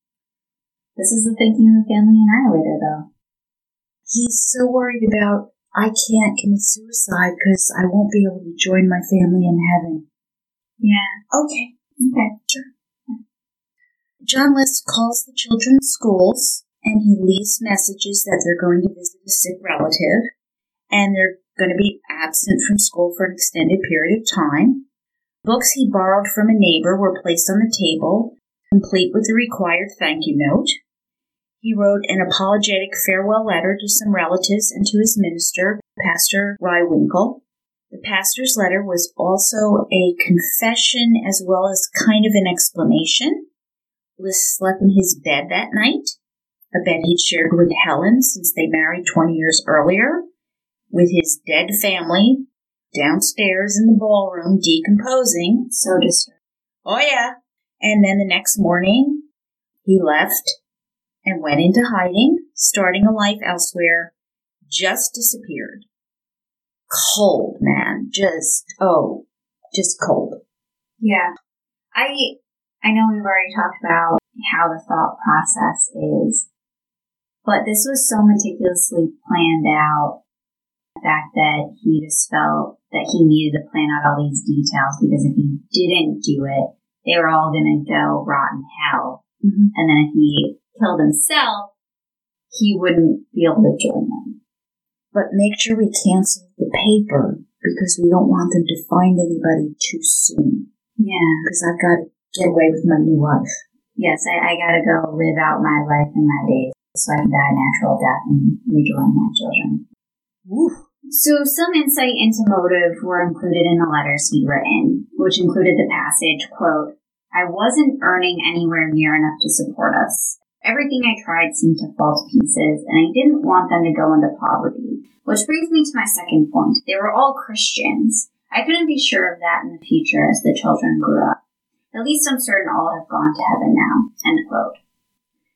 This is the thinking of the family annihilator, though. He's so worried about I can't commit suicide because I won't be able to join my family in heaven. Yeah. Okay. Okay. Sure. John List calls the children's schools and he leaves messages that they're going to visit a sick relative and they're going to be absent from school for an extended period of time. Books he borrowed from a neighbor were placed on the table, complete with the required thank you note. He wrote an apologetic farewell letter to some relatives and to his minister, Pastor Rehwinkel. The pastor's letter was also a confession as well as kind of an explanation. List slept in his bed that night, a bed he'd shared with Helen since they married 20 years earlier, with his dead family downstairs in the ballroom decomposing. So disturbing. Oh, yeah. And then the next morning, he left and went into hiding, starting a life elsewhere, just disappeared. Cold, man. Just, oh, just cold. Yeah. I I know we've already talked about how the thought process is, but this was so meticulously planned out. Fact that he just felt that he needed to plan out all these details because if he didn't do it, they were all going to go rot in hell. Mm-hmm. And then if he killed himself, he wouldn't be able to join them. But make sure we cancel the paper because we don't want them to find anybody too soon. Yeah. Because I've got to get away with my new life. Yes, I, I gotta go live out my life and my days so I can die a natural death and rejoin my children. Woo. So some insight into motive were included in the letters he'd written, which included the passage, quote, I wasn't earning anywhere near enough to support us. Everything I tried seemed to fall to pieces, and I didn't want them to go into poverty. Which brings me to my second point. They were all Christians. I couldn't be sure of that in the future as the children grew up. At least I'm certain all have gone to heaven now. End quote.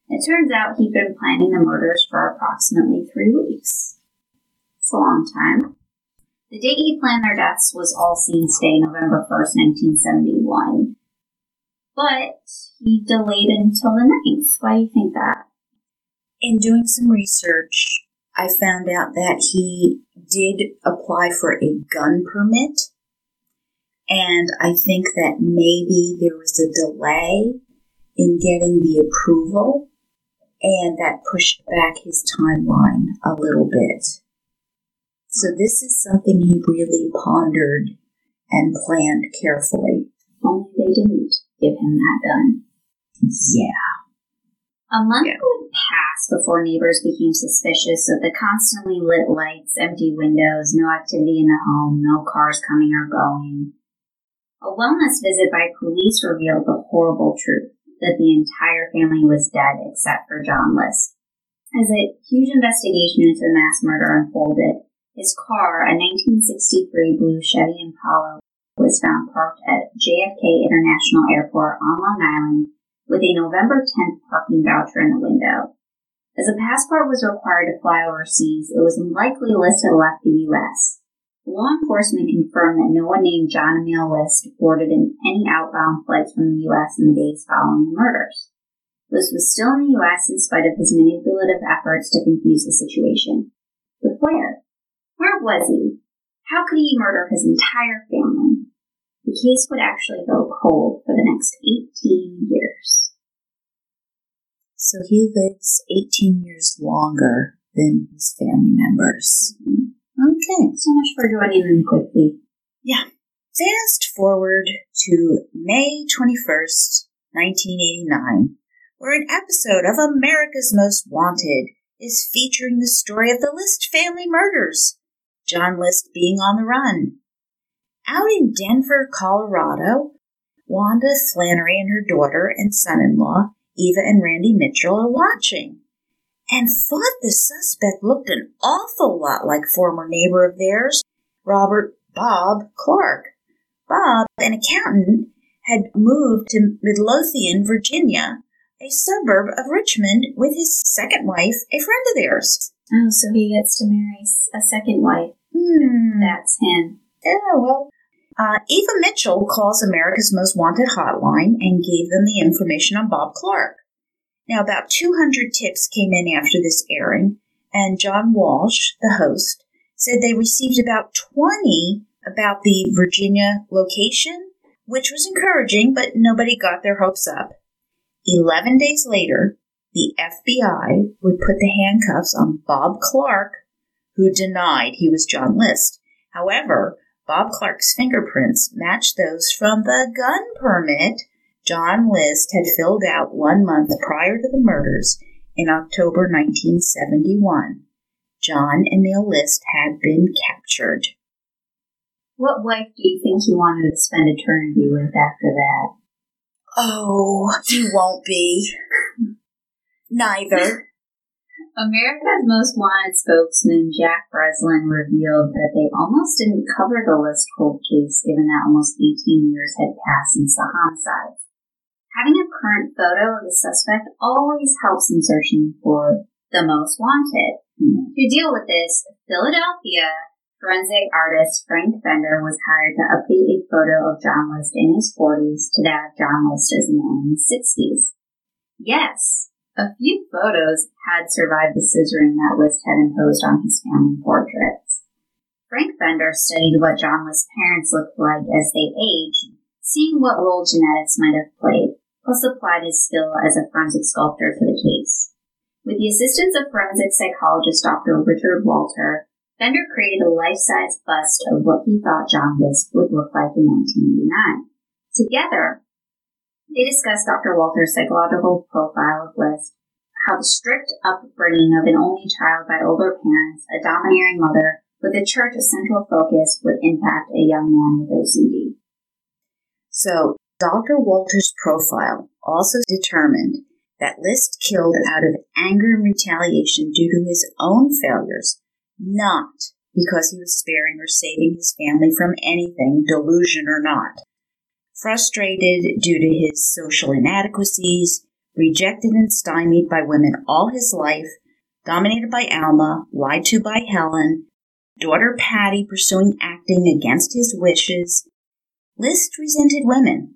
It turns out he'd been planning the murders for approximately three weeks. It's a long time. The date he planned their deaths was All Saints Day, November 1st, 1971. But he delayed until the 9th. Why do you think that? In doing some research, I found out that he did apply for a gun permit. And I think that maybe there was a delay in getting the approval, and that pushed back his timeline a little bit. So, this is something he really pondered and planned carefully. Only they didn't give him that gun. Yeah. A month Yeah. would pass before neighbors became suspicious of the constantly lit lights, empty windows, no activity in the home, no cars coming or going. A wellness visit by police revealed the horrible truth that the entire family was dead except for John List. As a huge investigation into the mass murder unfolded, his car, a 1963 blue Chevy Impala, was found parked at JFK International Airport on Long Island with a November 10th parking voucher in the window. As a passport was required to fly overseas, it was unlikely List had left the U.S. Law enforcement confirmed that no one named John Emil List boarded in any outbound flights from the U.S. in the days following the murders. List was still in the U.S. in spite of his manipulative efforts to confuse the situation. But where? Where was he? How could he murder his entire family? The case would actually go cold for the next 18 years. So he lives 18 years longer than his family members. Mm-hmm. Okay. So much for joining them quickly. Yeah. Fast forward to May 21st, 1989, where an episode of America's Most Wanted is featuring the story of the List family murders, John List being on the run. Out in Denver, Colorado, Wanda Flannery and her daughter and son in law, Eva and Randy Mitchell, are watching and thought the suspect looked an awful lot like former neighbor of theirs, Robert Bob Clark. Bob, an accountant, had moved to Midlothian, Virginia, a suburb of Richmond, with his second wife, a friend of theirs. Oh, so he gets to marry a second wife. Hmm. That's him. Yeah, well. Uh, Eva Mitchell calls America's Most Wanted hotline and gave them the information on Bob Clark. Now, about 200 tips came in after this airing, and John Walsh, the host, said they received about 20 about the Virginia location, which was encouraging, but nobody got their hopes up. Eleven days later, the FBI would put the handcuffs on Bob Clark, who denied he was John List. However, Bob Clark's fingerprints matched those from the gun permit John List had filled out one month prior to the murders in October 1971. John and Emil List had been captured. What wife do you think he wanted to spend eternity with after that? Oh, you won't be. Neither. America's Most Wanted spokesman Jack Breslin revealed that they almost didn't cover the List cold case given that almost 18 years had passed since the homicide. Having a current photo of the suspect always helps in searching for the most wanted. To deal with this, Philadelphia forensic artist Frank Bender was hired to update a photo of John List in his 40s to that of John List as a man in his 60s. Yes, a few photos had survived the scissoring that List had imposed on his family portraits. Frank Bender studied what John List's parents looked like as they aged, seeing what role genetics might have played, plus applied his skill as a forensic sculptor to the case. With the assistance of forensic psychologist Dr. Richard Walter, Bender created a life-size bust of what he thought John List would look like in 1989. Together, they discussed Dr. Walter's psychological profile of List, how the strict upbringing of an only child by older parents, a domineering mother, with the church a central focus, would impact a young man with OCD. So, Dr. Walter's profile also determined that List killed out of anger and retaliation due to his own failures, not because he was sparing or saving his family from anything, delusion or not. Frustrated due to his social inadequacies, rejected and stymied by women all his life, dominated by Alma, lied to by Helen, daughter Patty pursuing acting against his wishes, List resented women.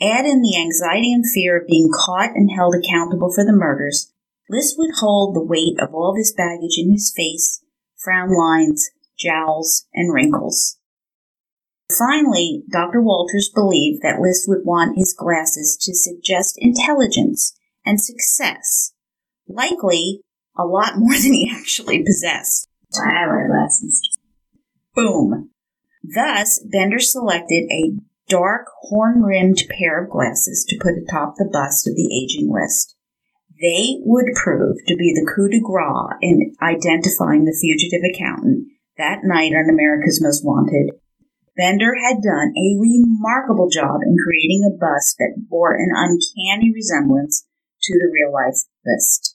Add in the anxiety and fear of being caught and held accountable for the murders, List would hold the weight of all this baggage in his face, frown lines, jowls, and wrinkles. Finally, Dr. Walters believed that List would want his glasses to suggest intelligence and success, likely a lot more than he actually possessed. I wear glasses. Boom. Thus, Bender selected a dark, horn rimmed pair of glasses to put atop the bust of the aging List. They would prove to be the coup de grace in identifying the fugitive accountant that night on America's Most Wanted. Bender had done a remarkable job in creating a bust that bore an uncanny resemblance to the real life List.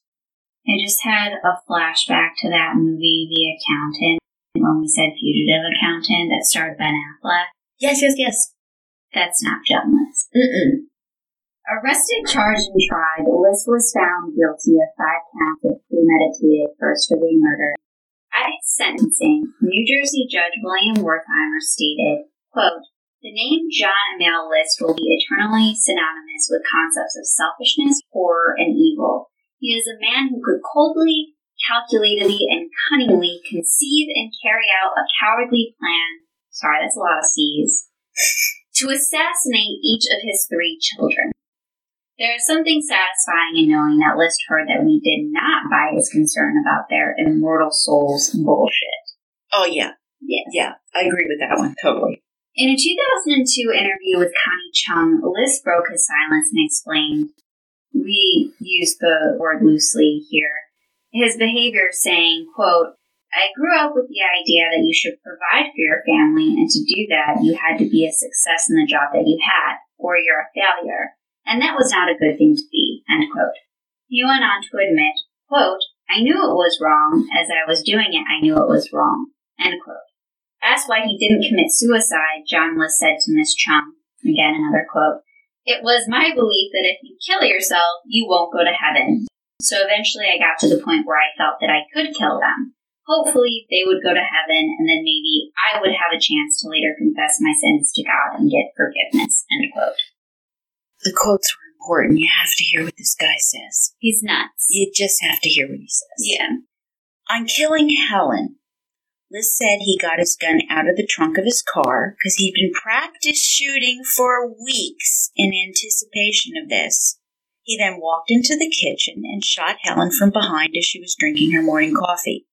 I just had a flashback to that movie, The Accountant, when we said fugitive accountant that starred Ben Affleck. Yes, yes, yes. That's not John List. Mm-mm. Arrested, charged, and tried, List was found guilty of five counts of premeditated first degree murder. At his sentencing, New Jersey Judge William Wertheimer stated, quote, the name John Emil List will be eternally synonymous with concepts of selfishness, horror, and evil. He is a man who could coldly, calculatedly, and cunningly conceive and carry out a cowardly plan. Sorry, that's a lot of C's. To assassinate each of his three children. There is something satisfying in knowing that List heard that we did not buy his concern about their immortal souls bullshit. Oh, yeah. Yes. Yeah, I agree with that one, totally. In a 2002 interview with Connie Chung, List broke his silence and explained, we use the word loosely here, his behavior saying, quote, I grew up with the idea that you should provide for your family, and to do that, you had to be a success in the job that you had, or you're a failure and that was not a good thing to be, end quote. He went on to admit, quote, I knew it was wrong. As I was doing it, I knew it was wrong, end quote. Asked why he didn't commit suicide, John List said to Miss Chung, again another quote, It was my belief that if you kill yourself, you won't go to heaven. So eventually I got to the point where I felt that I could kill them. Hopefully they would go to heaven and then maybe I would have a chance to later confess my sins to God and get forgiveness, end quote the quotes were important. You have to hear what this guy says. He's nuts. You just have to hear what he says. Yeah. On killing Helen, List said he got his gun out of the trunk of his car because he'd been practice shooting for weeks in anticipation of this. He then walked into the kitchen and shot Helen from behind as she was drinking her morning coffee.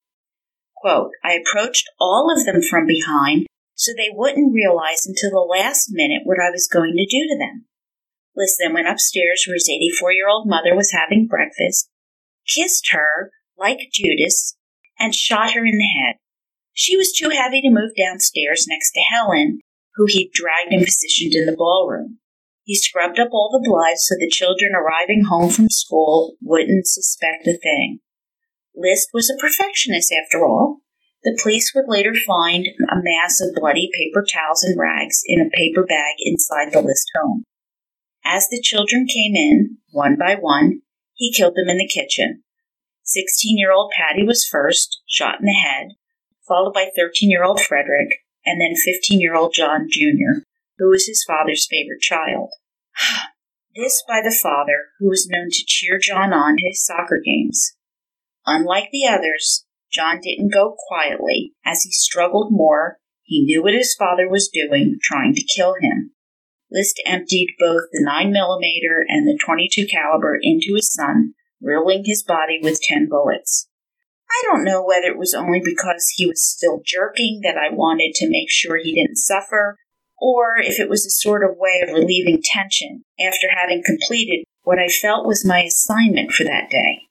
Quote, I approached all of them from behind so they wouldn't realize until the last minute what I was going to do to them. List then went upstairs where his 84 year old mother was having breakfast, kissed her, like Judas, and shot her in the head. She was too heavy to move downstairs next to Helen, who he'd dragged and positioned in the ballroom. He scrubbed up all the blood so the children arriving home from school wouldn't suspect a thing. List was a perfectionist after all. The police would later find a mass of bloody paper towels and rags in a paper bag inside the List home. As the children came in, one by one, he killed them in the kitchen. 16 year old Patty was first, shot in the head, followed by 13 year old Frederick, and then 15 year old John Jr., who was his father's favorite child. this by the father, who was known to cheer John on his soccer games. Unlike the others, John didn't go quietly. As he struggled more, he knew what his father was doing, trying to kill him. List emptied both the 9mm and the 22 caliber into his son, riddling his body with 10 bullets. I don't know whether it was only because he was still jerking that I wanted to make sure he didn't suffer, or if it was a sort of way of relieving tension after having completed what I felt was my assignment for that day.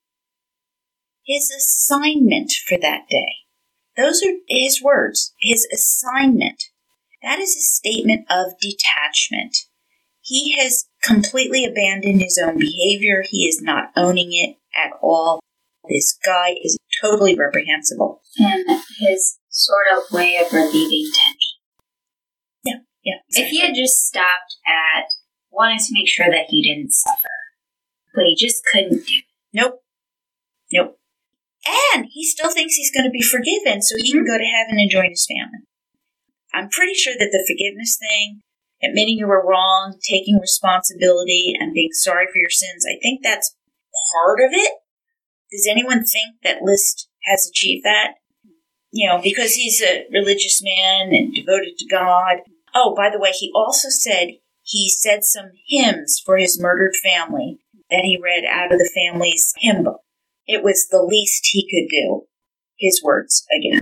His assignment for that day. Those are his words. His assignment. That is a statement of detachment. He has completely abandoned his own behavior. He is not owning it at all. This guy is totally reprehensible. And his sort of way of relieving tension. Yeah, yeah. Exactly. If he had just stopped at wanting to make sure that he didn't suffer, but he just couldn't do it. Nope. Nope. And he still thinks he's going to be forgiven so he can go to heaven and join his family. I'm pretty sure that the forgiveness thing, admitting you were wrong, taking responsibility, and being sorry for your sins, I think that's part of it. Does anyone think that List has achieved that? You know, because he's a religious man and devoted to God. Oh, by the way, he also said he said some hymns for his murdered family that he read out of the family's hymn book. It was the least he could do. His words again.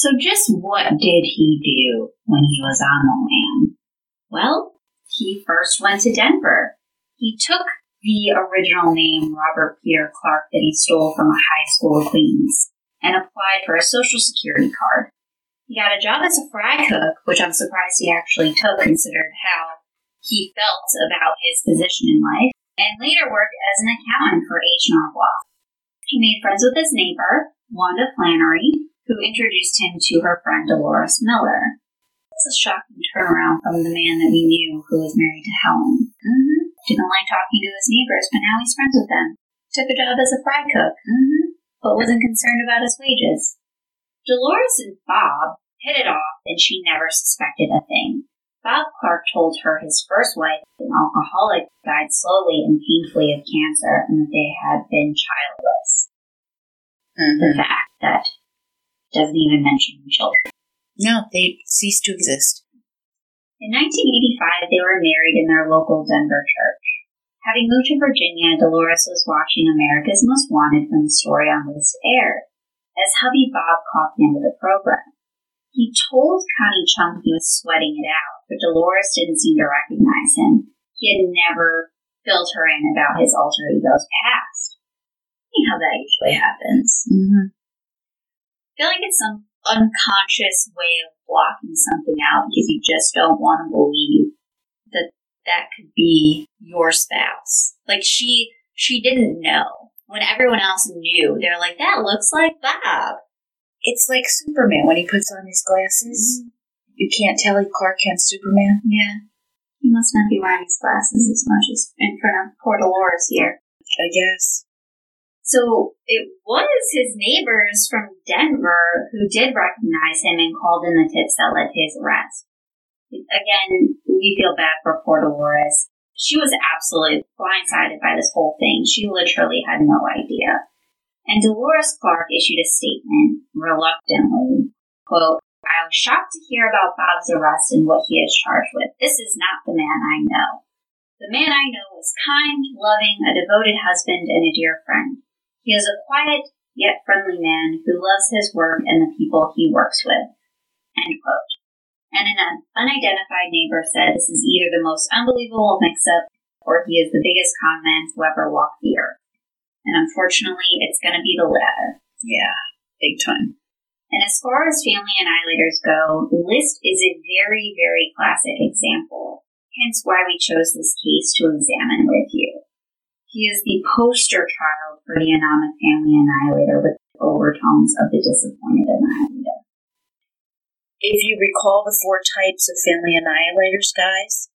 So just what did he do when he was on the lam? Well, he first went to Denver. He took the original name Robert Peter Clark that he stole from a high school acquaintance and applied for a social security card. He got a job as a fry cook, which I'm surprised he actually took considered how he felt about his position in life, and later worked as an accountant for H&R Block. He made friends with his neighbor, Wanda Flannery, who introduced him to her friend Dolores Miller. It's a shocking turnaround from the man that we knew who was married to Helen. Mm-hmm. Didn't like talking to his neighbors, but now he's friends with them. Took a job as a fry cook, mm-hmm. but wasn't concerned about his wages. Dolores and Bob hit it off, and she never suspected a thing. Bob Clark told her his first wife, an alcoholic, died slowly and painfully of cancer and that they had been childless. Mm-hmm. The fact that doesn't even mention children. No, they ceased to exist. In 1985, they were married in their local Denver church. Having moved to Virginia, Delores was watching America's Most Wanted when the story on List aired, as hubby Bob caught the end of the program. He told Connie Chung he was sweating it out, but Delores didn't seem to recognize him. He had never filled her in about his alter ego's past. You know how that usually happens. Mm-hmm. I feel like it's some unconscious way of blocking something out because you just don't want to believe that that could be your spouse. Like she, she didn't know when everyone else knew. They're like, that looks like Bob. It's like Superman when he puts on his glasses. Mm-hmm. You can't tell he Clark Kent Superman. Yeah. He must not be wearing his glasses as much as in front of poor Delores here. I guess. So it was his neighbors from Denver who did recognize him and called in the tips that led to his arrest. Again, we feel bad for poor Delores. She was absolutely blindsided by this whole thing. She literally had no idea. And Delores Clark issued a statement, reluctantly, quote, I was shocked to hear about Bob's arrest and what he is charged with. This is not the man I know. The man I know is kind, loving, a devoted husband, and a dear friend. He is a quiet yet friendly man who loves his work and the people he works with. End quote. And an unidentified neighbor said this is either the most unbelievable mix-up or he is the biggest con man who ever walked the earth. And unfortunately, it's going to be the latter. Yeah, big time. And as far as family annihilators go, List is a very, very classic example, hence why we chose this case to examine with you. He is the poster child for the anomic family annihilator with overtones of the disappointed annihilator. If you recall the four types of family annihilators, guys,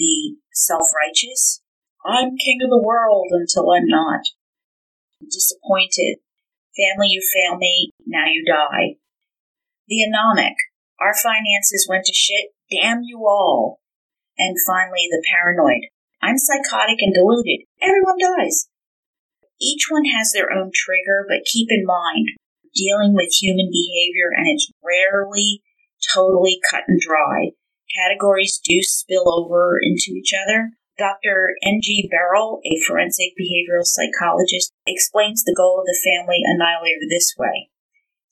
the self righteous, I'm king of the world until I'm not. Disappointed, family, you fail me, now you die. The anomic, our finances went to shit, damn you all. And finally, the paranoid, I'm psychotic and deluded, everyone dies. Each one has their own trigger, but keep in mind, dealing with human behavior and it's rarely totally cut and dry. Categories do spill over into each other. Dr. N.G. Berrill, a forensic behavioral psychologist, explains the goal of the family annihilator this way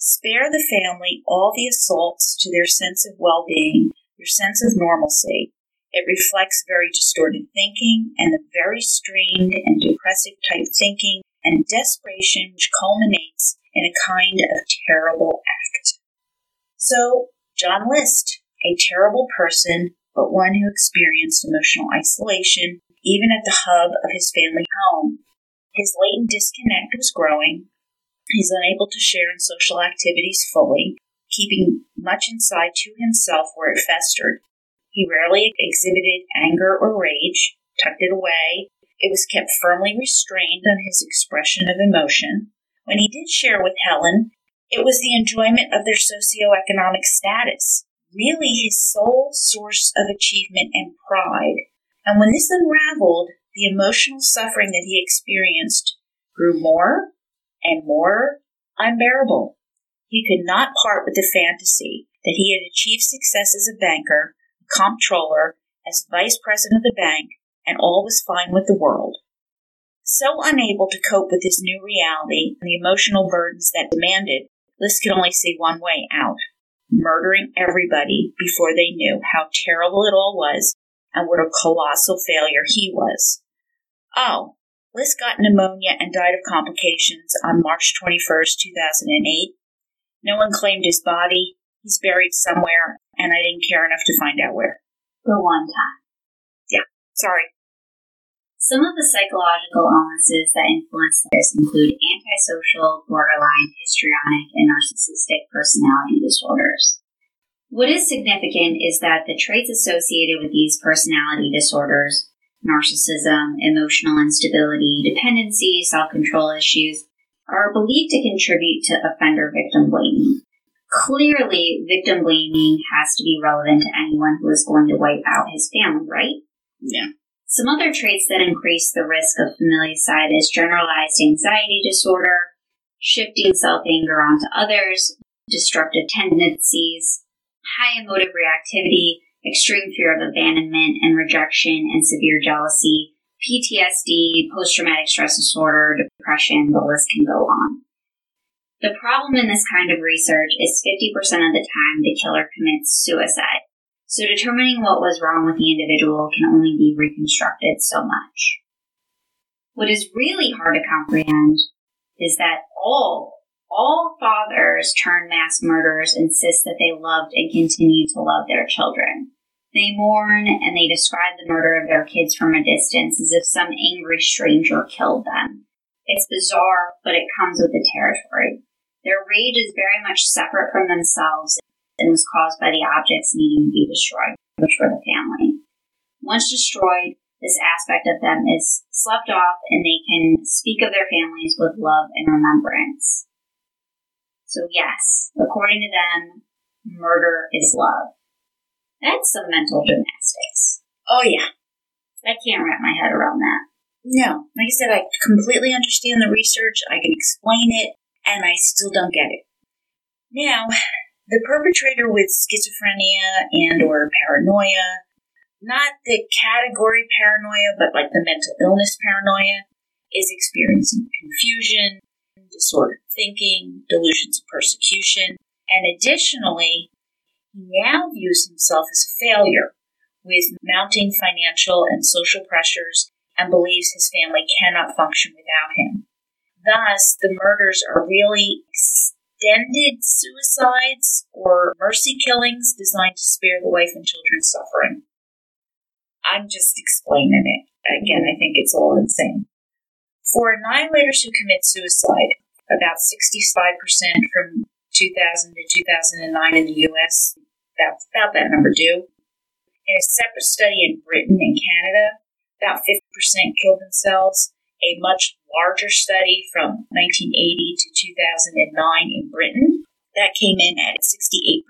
spare the family all the assaults to their sense of well being, their sense of normalcy. It reflects very distorted thinking and the very strained and depressive type thinking and desperation which culminates in a kind of terrible act. So, John List, a terrible person, but one who experienced emotional isolation even at the hub of his family home. His latent disconnect was growing. He's unable to share in social activities fully, keeping much inside to himself where it festered. He rarely exhibited anger or rage, tucked it away. It was kept firmly restrained on his expression of emotion. When he did share with Helen, it was the enjoyment of their socioeconomic status, really his sole source of achievement and pride. And when this unraveled, the emotional suffering that he experienced grew more and more unbearable. He could not part with the fantasy that he had achieved success as a banker, comptroller, as vice president of the bank, and all was fine with the world. So unable to cope with this new reality and the emotional burdens that demanded, List could only see one way out murdering everybody before they knew how terrible it all was and what a colossal failure he was. Oh, List got pneumonia and died of complications on March 21st, 2008. No one claimed his body. He's buried somewhere, and I didn't care enough to find out where. The one time. Yeah, sorry. Some of the psychological illnesses that influence this include antisocial, borderline, histrionic, and narcissistic personality disorders. What is significant is that the traits associated with these personality disorders narcissism, emotional instability, dependency, self control issues are believed to contribute to offender victim blaming. Clearly, victim blaming has to be relevant to anyone who is going to wipe out his family, right? Yeah. Some other traits that increase the risk of familicide is generalized anxiety disorder, shifting self anger onto others, destructive tendencies, high emotive reactivity, extreme fear of abandonment and rejection, and severe jealousy, PTSD, post traumatic stress disorder, depression, the list can go on. The problem in this kind of research is 50% of the time the killer commits suicide. So determining what was wrong with the individual can only be reconstructed so much. What is really hard to comprehend is that all all fathers turned mass murderers insist that they loved and continue to love their children. They mourn and they describe the murder of their kids from a distance as if some angry stranger killed them. It's bizarre, but it comes with the territory. Their rage is very much separate from themselves and was caused by the objects needing to be destroyed, which were the family. Once destroyed, this aspect of them is slept off and they can speak of their families with love and remembrance. So, yes, according to them, murder is love. That's some mental gymnastics. Oh, yeah. I can't wrap my head around that. No. Like I said, I completely understand the research. I can explain it, and I still don't get it. Now, the perpetrator with schizophrenia and or paranoia, not the category paranoia, but like the mental illness paranoia, is experiencing confusion, disordered thinking, delusions of persecution, and additionally, he now views himself as a failure with mounting financial and social pressures and believes his family cannot function without him. Thus, the murders are really extended suicides or mercy killings designed to spare the wife and children suffering. I'm just explaining it. Again, I think it's all insane. For annihilators who commit suicide, about 65% from 2000 to 2009 in the US. About, about that number do. In a separate study in Britain and Canada, about 50% killed themselves. A much larger study from 1980 to 2009 in Britain, that came in at 68%.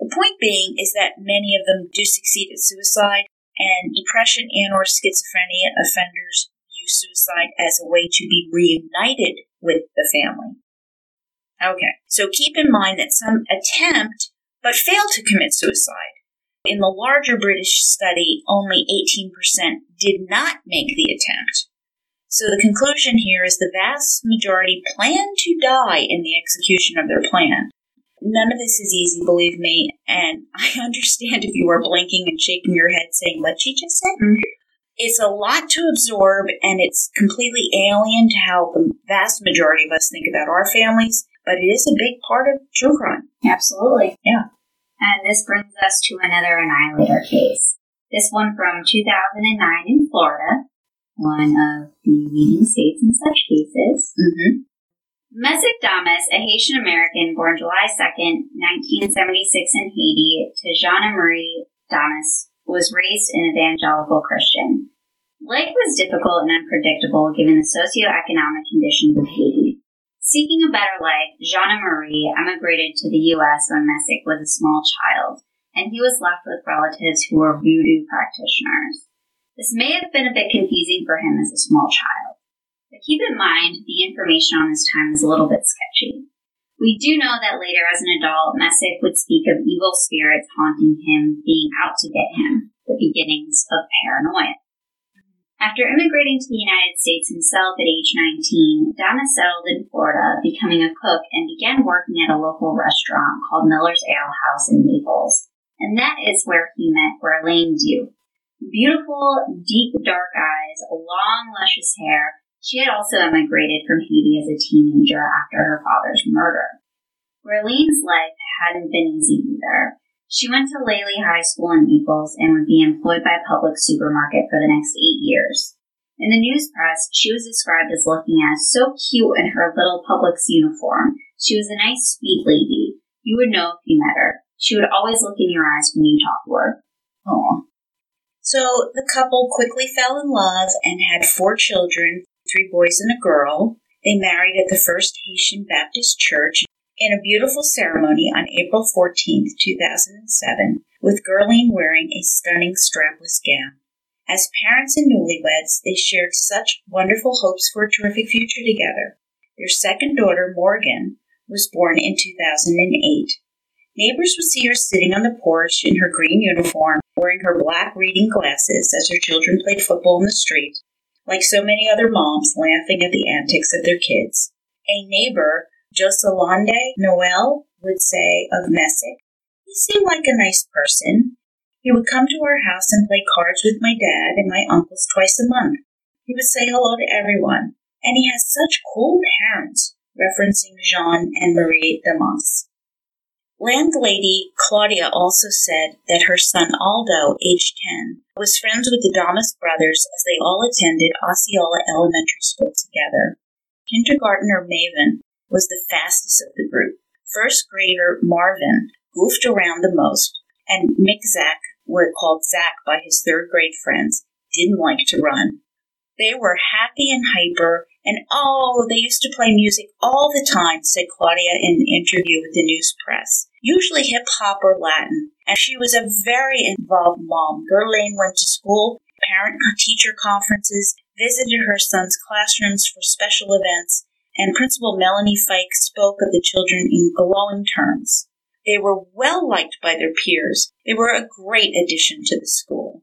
The point being is that many of them do succeed at suicide, and depression and or schizophrenia offenders use suicide as a way to be reunited with the family. Okay, so keep in mind that some attempt but fail to commit suicide. In the larger British study, only 18% did not make the attempt. So the conclusion here is the vast majority plan to die in the execution of their plan. None of this is easy, believe me, and I understand if you are blinking and shaking your head saying, what she just said. Mm-hmm it's a lot to absorb and it's completely alien to how the vast majority of us think about our families, but it is a big part of true crime. Absolutely. Yeah. And this brings us to another annihilator case. This one from 2009 in Florida, one of the leading states in such cases. Mm-hmm. Messick Damas, a Haitian American born July 2nd, 1976 in Haiti, to Jeanne Marie Damas, was raised an evangelical Christian. Life was difficult and unpredictable given the socioeconomic conditions of Haiti. Seeking a better life, Jeanne Marie emigrated to the U.S. when Messick was a small child, and he was left with relatives who were voodoo practitioners. This may have been a bit confusing for him as a small child, but keep in mind the information on this time is a little bit sketchy. We do know that later as an adult, Messick would speak of evil spirits haunting him, being out to get him, the beginnings of paranoia. After immigrating to the United States himself at age 19, Damas settled in Florida, becoming a cook, and began working at a local restaurant called Miller's Ale House in Naples. And that is where he met Guerline Due. Beautiful, deep, dark eyes, long, luscious hair, she had also emigrated from Haiti as a teenager after her father's murder. Guerline's life hadn't been easy either. She went to Lely High School in Naples and would be employed by a Publix supermarket for the next eight years. In the news press, she was described as looking as so cute in her little Publix uniform. She was a nice, sweet lady. You would know if you met her. She would always look in your eyes when you talked to her. Aww. So the couple quickly fell in love and had four children, three boys and a girl. They married at the First Haitian Baptist Church in a beautiful ceremony on April 14, 2007, with Guerline wearing a stunning strapless gown. As parents and newlyweds, they shared such wonderful hopes for a terrific future together. Their second daughter, Morgan, was born in 2008. Neighbors would see her sitting on the porch in her green uniform, wearing her black reading glasses as her children played football in the street, like so many other moms laughing at the antics of their kids. A neighbor, Jocelande Noel, would say of Messick, he seemed like a nice person. He would come to our house and play cards with my dad and my uncles twice a month. He would say hello to everyone, and he has such cool parents, referencing Jean and Marie Damas. Landlady Claudia also said that her son Aldo, aged 10, was friends with the Damas brothers as they all attended Osceola Elementary School together. Kindergartner Maven was the fastest of the group. First grader Marvin goofed around the most, and Michzach, called Zack by his third grade friends, didn't like to run. They were happy and hyper, and oh, they used to play music all the time, said Claudia in an interview with the news press. Usually hip hop or Latin. And she was a very involved mom. Guerline went to school, parent teacher conferences, visited her son's classrooms for special events, and Principal Melanie Fike spoke of the children in glowing terms. They were well liked by their peers. They were a great addition to the school.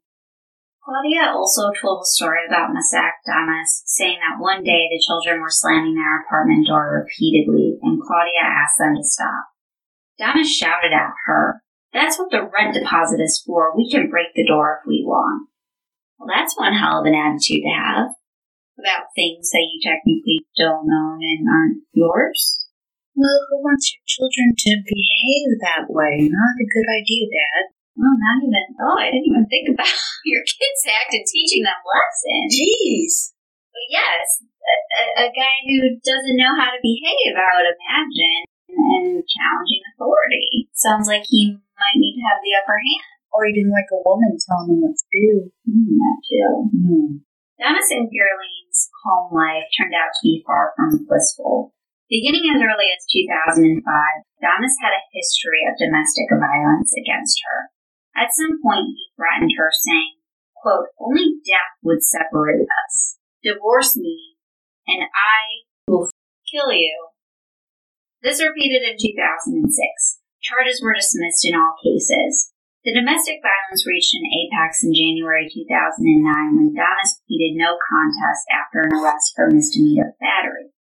Claudia also told a story about Masak Damas, saying that one day the children were slamming their apartment door repeatedly, and Claudia asked them to stop. Damas shouted at her, That's what the rent deposit is for. We can break the door if we want. Well, that's one hell of an attitude to have about things that you technically don't own and aren't yours. Well, who wants your children to behave that way? Not a good idea, Dad. Well, not even. Oh, I didn't even think about your kids' act and teaching them lessons. Jeez. But yes, a, a, guy who doesn't know how to behave, I would imagine, and challenging authority. Sounds like he might need to have the upper hand. Or he didn't like a woman telling him what to do. Mm, that too. Mm. Dennis and Guerline's home life turned out to be far from blissful. Beginning as early as 2005, Damas had a history of domestic violence against her. At some point, he threatened her, saying, quote, Only death would separate us. Divorce me, and I will kill you. This repeated in 2006. Charges were dismissed in all cases. The domestic violence reached an apex in January 2009 when Damas pleaded no contest after an arrest for misdemeanor battery.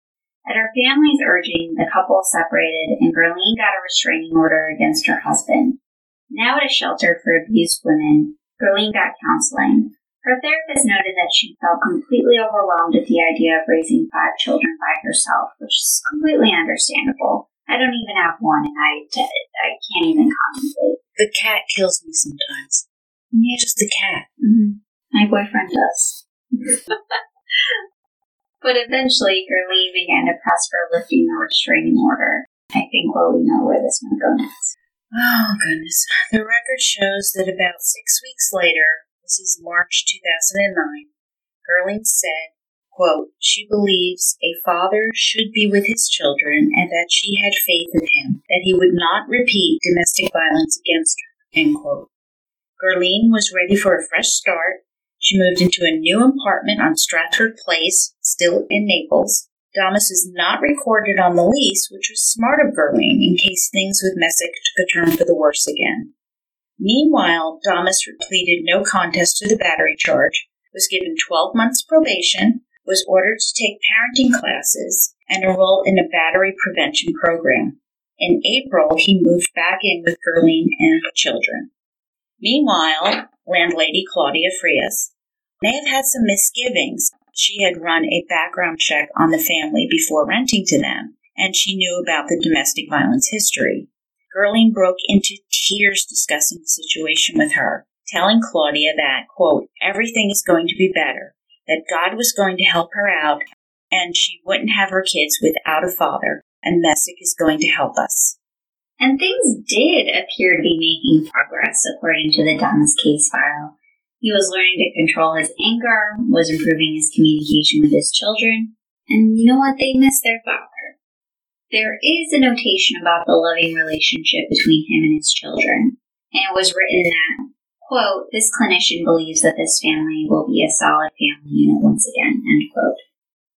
At her family's urging, the couple separated and Guerline got a restraining order against her husband. Now at a shelter for abused women, Guerline got counseling. Her therapist noted that she felt completely overwhelmed at the idea of raising five children by herself, which is completely understandable. I don't even have one, and I, I can't even contemplate. The cat kills me sometimes. Yeah, just the cat. Mm-hmm. My boyfriend does. but eventually, Guerline began to press for lifting the restraining order. I think well, we know where this might go next. Oh, goodness. The record shows that about six weeks later, this is March 2009, Guerline said, quote, she believes a father should be with his children and that she had faith in him, that he would not repeat domestic violence against her, end quote. Guerline was ready for a fresh start. She moved into a new apartment on Stratford Place, still in Naples, Damas is not recorded on the lease, which was smart of Guerline in case things with Messick took a turn for the worse again. Meanwhile, Damas pleaded no contest to the battery charge, was given 12 months probation, was ordered to take parenting classes, and enroll in a battery prevention program. In April, he moved back in with Guerline and the children. Meanwhile, landlady Claudia Frias may have had some misgivings she had run a background check on the family before renting to them, and she knew about the domestic violence history. Guerline broke into tears discussing the situation with her, telling Claudia that, quote, everything is going to be better, that God was going to help her out, and she wouldn't have her kids without a father, and Messick is going to help us. And things did appear to be making progress, according to the Dunn's case file. He was learning to control his anger, was improving his communication with his children, and you know what? They missed their father. There is a notation about the loving relationship between him and his children, and it was written that, quote, this clinician believes that this family will be a solid family unit once again, end quote.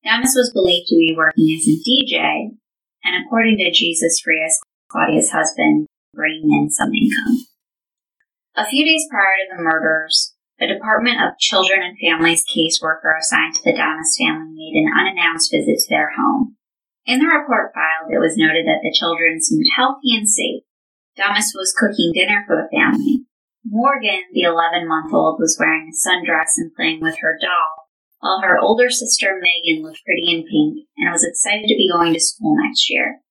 Damas was believed to be working as a DJ, and according to Jesus Frias, Claudia's husband, bringing in some income. A few days prior to the murders, a Department of Children and Families caseworker assigned to the Damas family made an unannounced visit to their home. In the report filed, it was noted that the children seemed healthy and safe. Damas was cooking dinner for the family. Morgan, the 11 month old, was wearing a sundress and playing with her doll, while her older sister Megan looked pretty in pink and was excited to be going to school next year.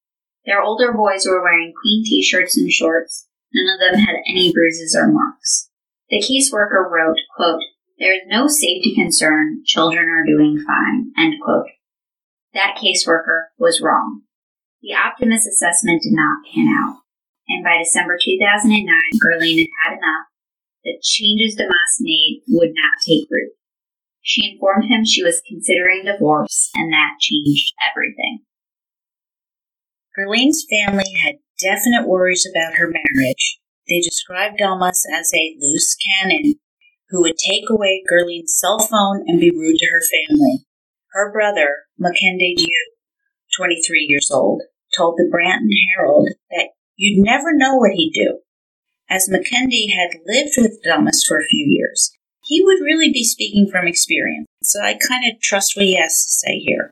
Their older boys were wearing clean t shirts and shorts. None of them had any bruises or marks. The caseworker wrote, quote, There is no safety concern. Children are doing fine. End quote. That caseworker was wrong. The optimist assessment did not pan out. And by December 2009, Guerline had had enough. The changes Damas made would not take root. She informed him she was considering divorce, and that changed everything. Guerline's family had definite worries about her marriage they described Damas as a loose cannon who would take away Guerline's cell phone and be rude to her family. Her brother, Mackenzie Dew, 23 years old, told the Bradenton Herald that you'd never know what he'd do. As Mackenzie had lived with Damas for a few years, he would really be speaking from experience, so I kind of trust what he has to say here.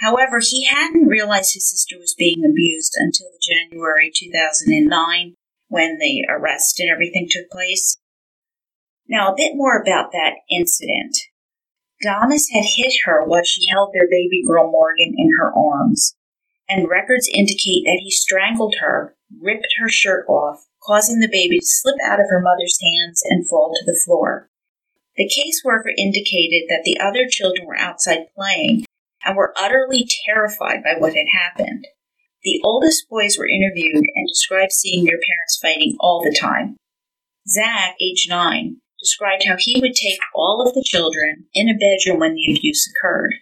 However, he hadn't realized his sister was being abused until January 2009 when the arrest and everything took place. Now, a bit more about that incident. Damas had hit her while she held their baby girl Morgan in her arms, and records indicate that he strangled her, ripped her shirt off, causing the baby to slip out of her mother's hands and fall to the floor. The caseworker indicated that the other children were outside playing and were utterly terrified by what had happened. The oldest boys were interviewed and described seeing their parents fighting all the time. Zach, age nine, described how he would take all of the children in a bedroom when the abuse occurred.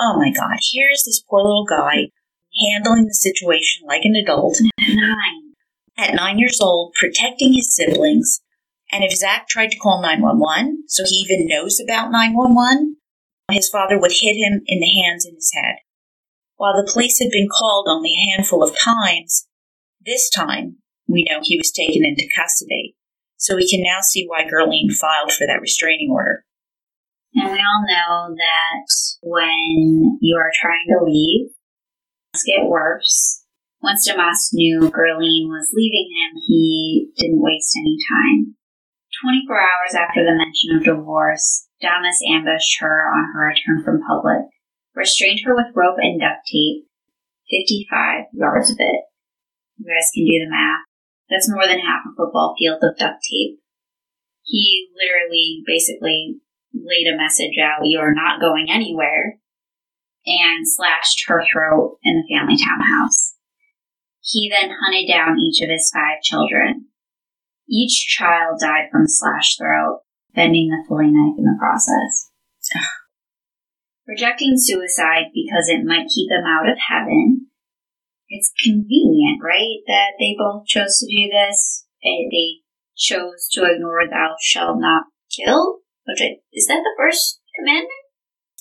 Oh my god, here's this poor little guy handling the situation like an adult at nine. At nine years old, protecting his siblings. And if Zach tried to call 911, so he even knows about 911, his father would hit him in the hands and his head. While the police had been called only a handful of times, this time we know he was taken into custody. So we can now see why Guerline filed for that restraining order. And we all know that when you are trying to leave, things get worse. Once Damas knew Guerline was leaving him, he didn't waste any time. 24 hours after the mention of divorce, Damas ambushed her on her return from Publix restrained her with rope and duct tape, 55 yards of it. You guys can do the math. That's more than half a football field of duct tape. He literally basically laid a message out, you are not going anywhere, and slashed her throat in the family townhouse. He then hunted down each of his five children. Each child died from slashed throat, bending the filling knife in the process rejecting suicide because it might keep them out of heaven. It's convenient, right, that they both chose to do this. They chose to ignore thou shalt not kill. Which is that the first commandment?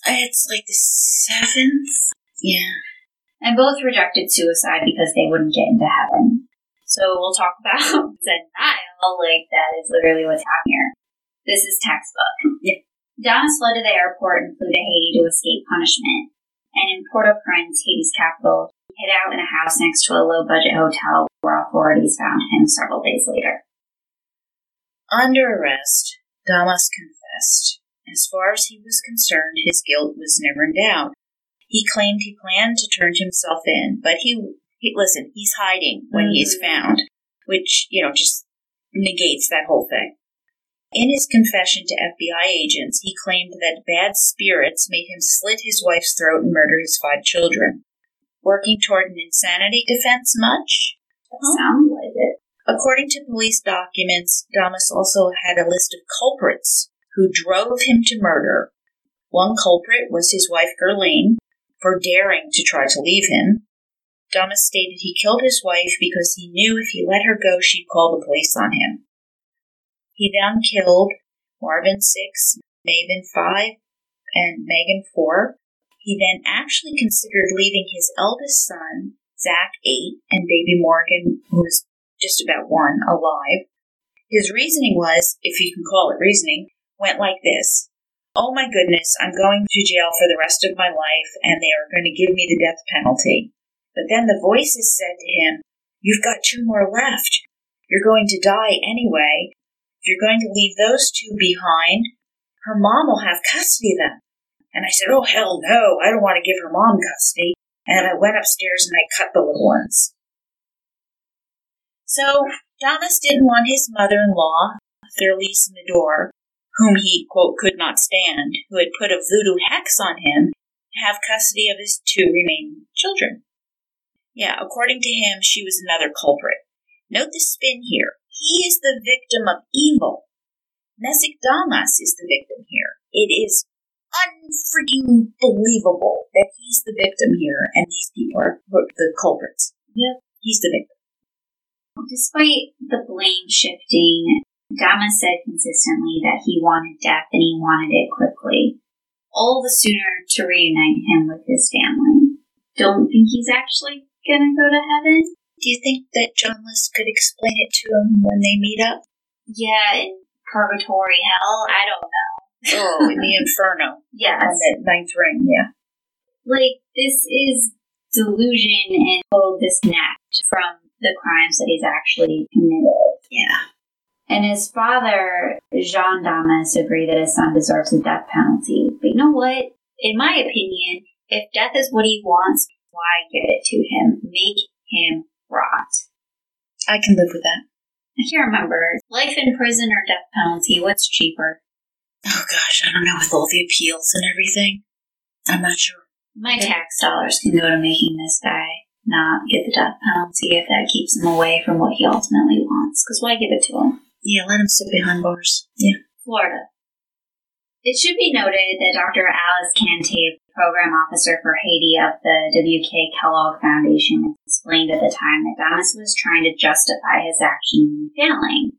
It's like the seventh. Yeah. And both rejected suicide because they wouldn't get into heaven. So we'll talk about denial, like that is literally what's happening here. This is textbook. Yeah. Damas fled to the airport and flew to Haiti to escape punishment. And in Port-au-Prince, Haiti's capital, hid out in a house next to a low-budget hotel where authorities found him several days later. Under arrest, Damas confessed. As far as he was concerned, his guilt was never in doubt. He claimed he planned to turn himself in, but he, he listen, he's hiding when mm-hmm. he is mm-hmm. found, which, you know, just negates that whole thing. In his confession to FBI agents, he claimed that bad spirits made him slit his wife's throat and murder his five children. Working toward an insanity defense much? That sounds like it. According to police documents, Damas also had a list of culprits who drove him to murder. One culprit was his wife Guerline for daring to try to leave him. Damas stated he killed his wife because he knew if he let her go, she'd call the police on him. He then killed Marvin 6, Maven 5, and Megan 4. He then actually considered leaving his eldest son, Zach 8, and baby Morgan, who was just about one, alive. His reasoning was, if you can call it reasoning, went like this. Oh my goodness, I'm going to jail for the rest of my life and they are going to give me the death penalty. But then the voices said to him, You've got two more left. You're going to die anyway. If you're going to leave those two behind, her mom will have custody of them. And I said, Oh, hell no, I don't want to give her mom custody. And I went upstairs and I cut the little ones. So, Damas didn't want his mother in law, Therese Medor, whom he, quote, could not stand, who had put a voodoo hex on him, to have custody of his two remaining children. Yeah, according to him, she was another culprit. Note the spin here. He is the victim of evil. Messick Damas is the victim here. It is unfreaking believable that he's the victim here and these people are the culprits. Yep. He's the victim. Despite the blame shifting, Damas said consistently that he wanted death and he wanted it quickly. All the sooner to reunite him with his family. Don't think he's actually gonna go to heaven? Do you think that John List could explain it to him when they meet up? Yeah, in purgatory hell? I don't know. Oh, in the inferno. Yes. On the ninth ring, yeah. Like, this is delusion and total disconnect from the crimes that he's actually committed. Yeah. And his father, Jean Damas, agreed that his son deserves a death penalty. But you know what? In my opinion, if death is what he wants, why give it to him? Make him rot. I can live with that. I can't remember. Life in prison or death penalty? What's cheaper? Oh gosh, I don't know with all the appeals and everything. I'm not sure. My tax dollars can go to making this guy not get the death penalty if that keeps him away from what he ultimately wants. Because why give it to him? Yeah, let him sit behind bars. Yeah. Florida. It should be noted that Dr. Alice Cantave, program officer for Haiti of the W.K. Kellogg Foundation, explained at the time that Damas was trying to justify his actions in failing.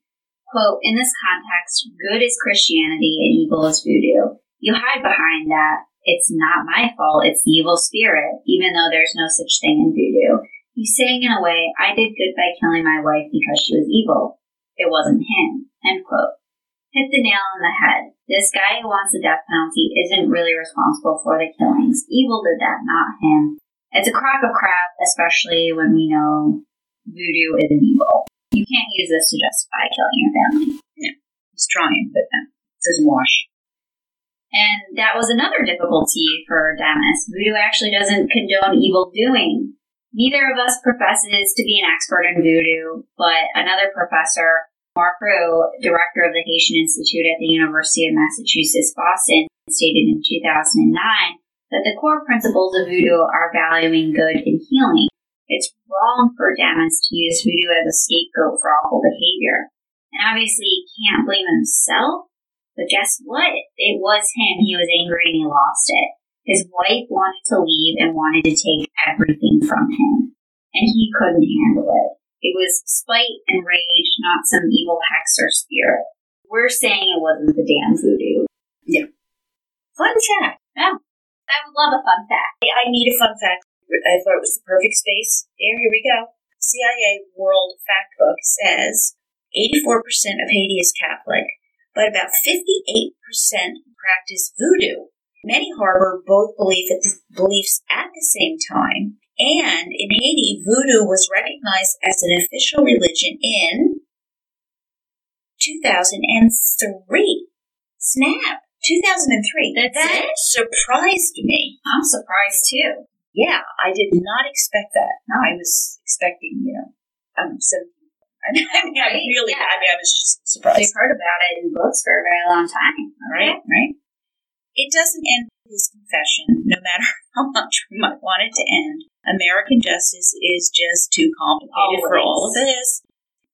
Quote, in this context, good is Christianity and evil is voodoo. You hide behind that. It's not my fault, it's the evil spirit, even though there's no such thing in voodoo. He's saying in a way, I did good by killing my wife because she was evil. It wasn't him. End quote hit the nail on the head. This guy who wants the death penalty isn't really responsible for the killings. Evil did that, not him. It's a crock of crap, especially when we know voodoo isn't evil. You can't use this to justify killing your family. No. He's trying, but no. It doesn't wash. And that was another difficulty for Damas. Voodoo actually doesn't condone evil doing. Neither of us professes to be an expert in voodoo, but another professor Mark Prou, director of the Haitian Institute at the University of Massachusetts Boston, stated in 2009 that the core principles of voodoo are valuing good and healing. It's wrong for Damas to use voodoo as a scapegoat for awful behavior. And obviously, he can't blame himself, but guess what? It was him. He was angry and he lost it. His wife wanted to leave and wanted to take everything from him, and he couldn't handle it. It was spite and rage, not some evil hex or spirit. We're saying it wasn't the damn voodoo. Yeah. Fun fact. Yeah. I would love a fun fact. I need a fun fact. I thought it was the perfect space. There, here we go. CIA World Factbook says 84% of Haiti is Catholic, but about 58% practice voodoo. Many harbor both belief at the, beliefs at the same time, and in Haiti, voodoo was recognized as an official religion in 2003. Snap! 2003. That's that it? surprised me. I'm surprised too. Yeah, I did not expect that. No, I was expecting, you know, um, some. I mean, I, mean, I Right, really, yeah. I mean, I was just surprised. They've heard about it in books for a very long time. Right, right. It doesn't end with his confession, no matter how much we might want it to end. American justice is just too complicated for all of this.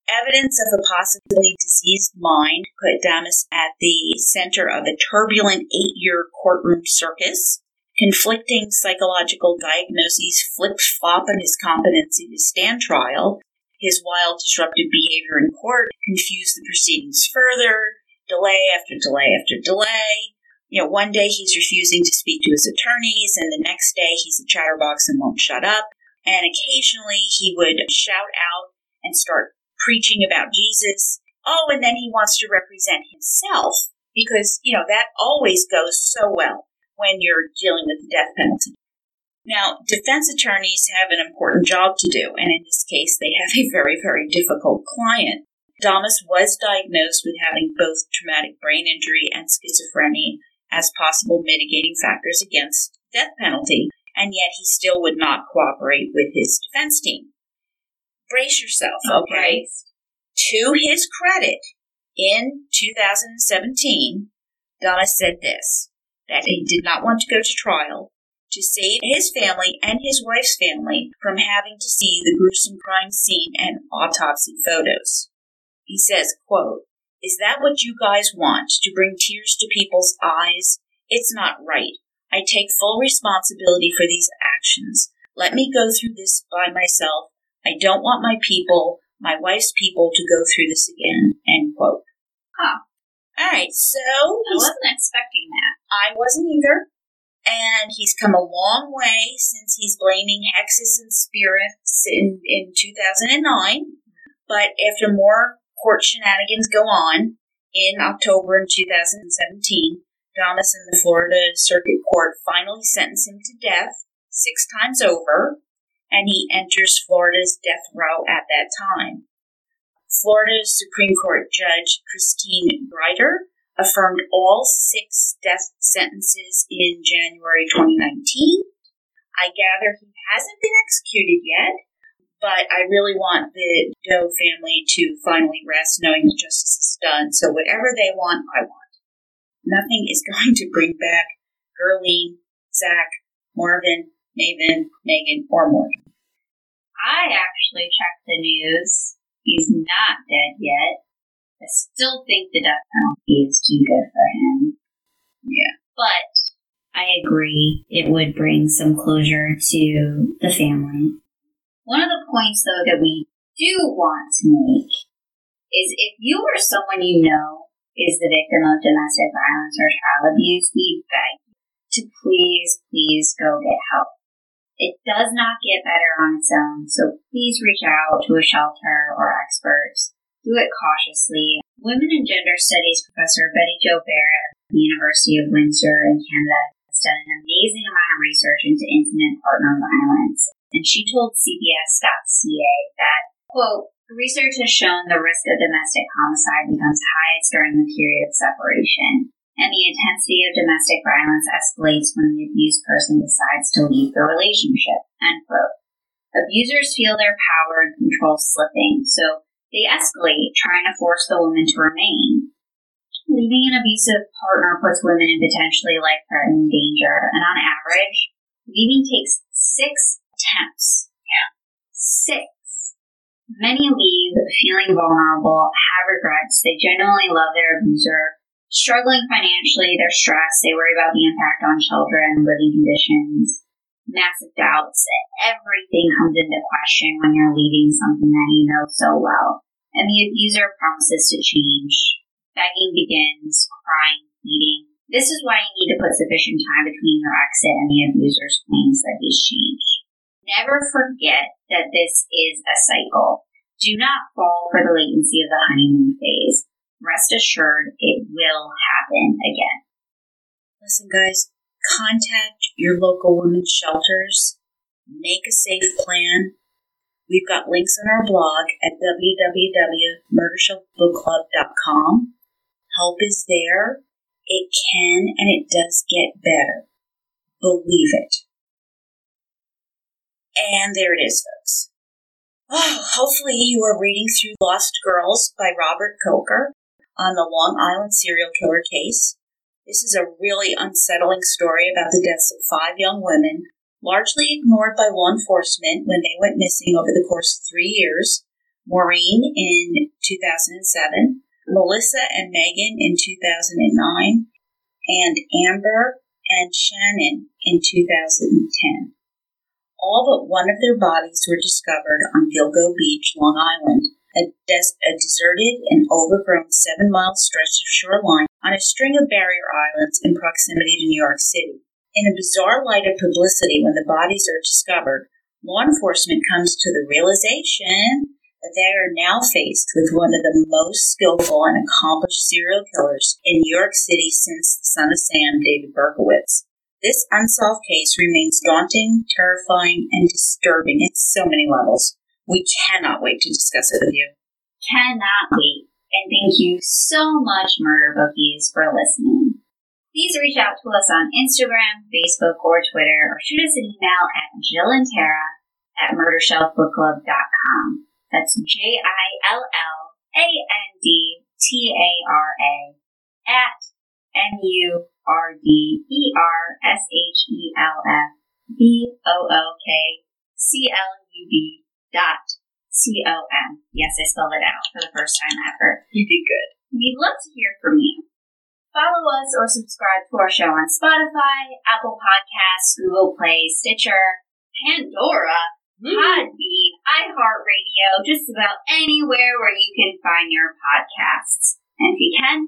Evidence of a possibly diseased mind put Damas at the center of a turbulent eight year courtroom circus. Conflicting psychological diagnoses flip flop on his competency to stand trial. His wild, disruptive behavior in court confused the proceedings further, delay after delay after delay. You know, one day he's refusing to speak to his attorneys, and the next day he's a chatterbox and won't shut up. And occasionally he would shout out and start preaching about Jesus. Oh, and then he wants to represent himself because, you know, that always goes so well when you're dealing with the death penalty. Now, defense attorneys have an important job to do, and in this case, they have a very, very difficult client. Damas was diagnosed with having both traumatic brain injury and schizophrenia as possible mitigating factors against death penalty, and yet he still would not cooperate with his defense team. Brace yourself, okay? To his credit, in 2017, Damas said this that he did not want to go to trial to save his family and his wife's family from having to see the gruesome crime scene and autopsy photos. He says, quote, Is that what you guys want, to bring tears to people's eyes? It's not right. I take full responsibility for these actions. Let me go through this by myself. I don't want my people, my wife's people, to go through this again. End quote. Huh. All right, so I wasn't expecting that. I wasn't either. And he's come a long way since he's blaming hexes and spirits in, in 2009. But after more court shenanigans go on, in October in 2017, Damas in the Florida Circuit Court finally sentenced him to death six times over, and he enters Florida's death row at that time. Florida's Supreme Court Judge Christine Greider affirmed all six death sentences in January 2019. I gather he hasn't been executed yet, but I really want the Doe family to finally rest knowing that justice is done. So whatever they want, I want. Nothing is going to bring back Guerline, Zach, Marvin, Maven, Megan, or Morgan. I actually checked the news. He's not dead yet. I still think the death penalty is too good for him. Yeah. But I agree it would bring some closure to the family. One of the points, though, that we do want to make is if you or someone you know is the victim of domestic violence or child abuse, we beg you to please, please go get help. It does not get better on its own, so please reach out to a shelter or experts. Do it cautiously. Women and Gender Studies professor Betty Jo Barrett at the University of Windsor in Canada has done an amazing amount of research into intimate partner violence, and she told CBC.ca that, quote, Research has shown the risk of domestic homicide becomes highest during the period of separation, and the intensity of domestic violence escalates when the abused person decides to leave the relationship. End quote. Abusers feel their power and control slipping, so they escalate, trying to force the woman to remain. Leaving an abusive partner puts women in potentially life threatening danger, and on average, leaving takes six attempts. Yeah. Six. Many leave feeling vulnerable, have regrets, they genuinely love their abuser, struggling financially, they're stressed, they worry about the impact on children, living conditions, massive doubts. Everything comes into question when you're leaving something that you know so well. And the abuser promises to change. Begging begins, crying, pleading. This is why you need to put sufficient time between your exit and the abuser's claims that he's changed. Never forget that this is a cycle. Do not fall for the latency of the honeymoon phase. Rest assured it will happen again. Listen, guys, contact your local women's shelters. Make a safe plan. We've got links on our blog at www.murdershelfbookclub.com. Help is there. It can and it does get better. Believe it. And there it is, folks. Oh, hopefully you are reading through Lost Girls by Robert Kolker on the Long Island serial killer case. This is a really unsettling story about the deaths of five young women, largely ignored by law enforcement when they went missing over the course of three years. Maureen in 2007, Melissa and Megan in 2009, and Amber and Shannon in 2010. All but one of their bodies were discovered on Gilgo Beach, Long Island, a, des- a deserted and overgrown seven mile stretch of shoreline on a string of barrier islands in proximity to New York City. In a bizarre light of publicity, when the bodies are discovered, law enforcement comes to the realization that they are now faced with one of the most skillful and accomplished serial killers in New York City since the Son of Sam, David Berkowitz. This unsolved case remains daunting, terrifying, and disturbing at so many levels. We cannot wait to discuss it with you. Cannot wait. And thank you so much, Murder Bookies, for listening. Please reach out to us on Instagram, Facebook, or Twitter, or shoot us an email at Jill and Tara at murdershelfbookclub.com. That's J I L L A N D T A R A at M U R D E R S H E L F B O O K C L U B dot C O M. Yes, I spelled it out for the first time ever. You did good. We'd love to hear from you. Follow us or subscribe to our show on Spotify, Apple Podcasts, Google Play, Stitcher, Pandora, Podbean, iHeartRadio, just about anywhere where you can find your podcasts. And if you can,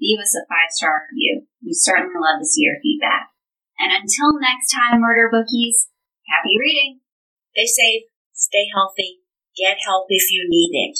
leave us a five star review. We certainly love to see your feedback. And until next time, murder bookies, happy reading. Stay safe, stay healthy, get help if you need it.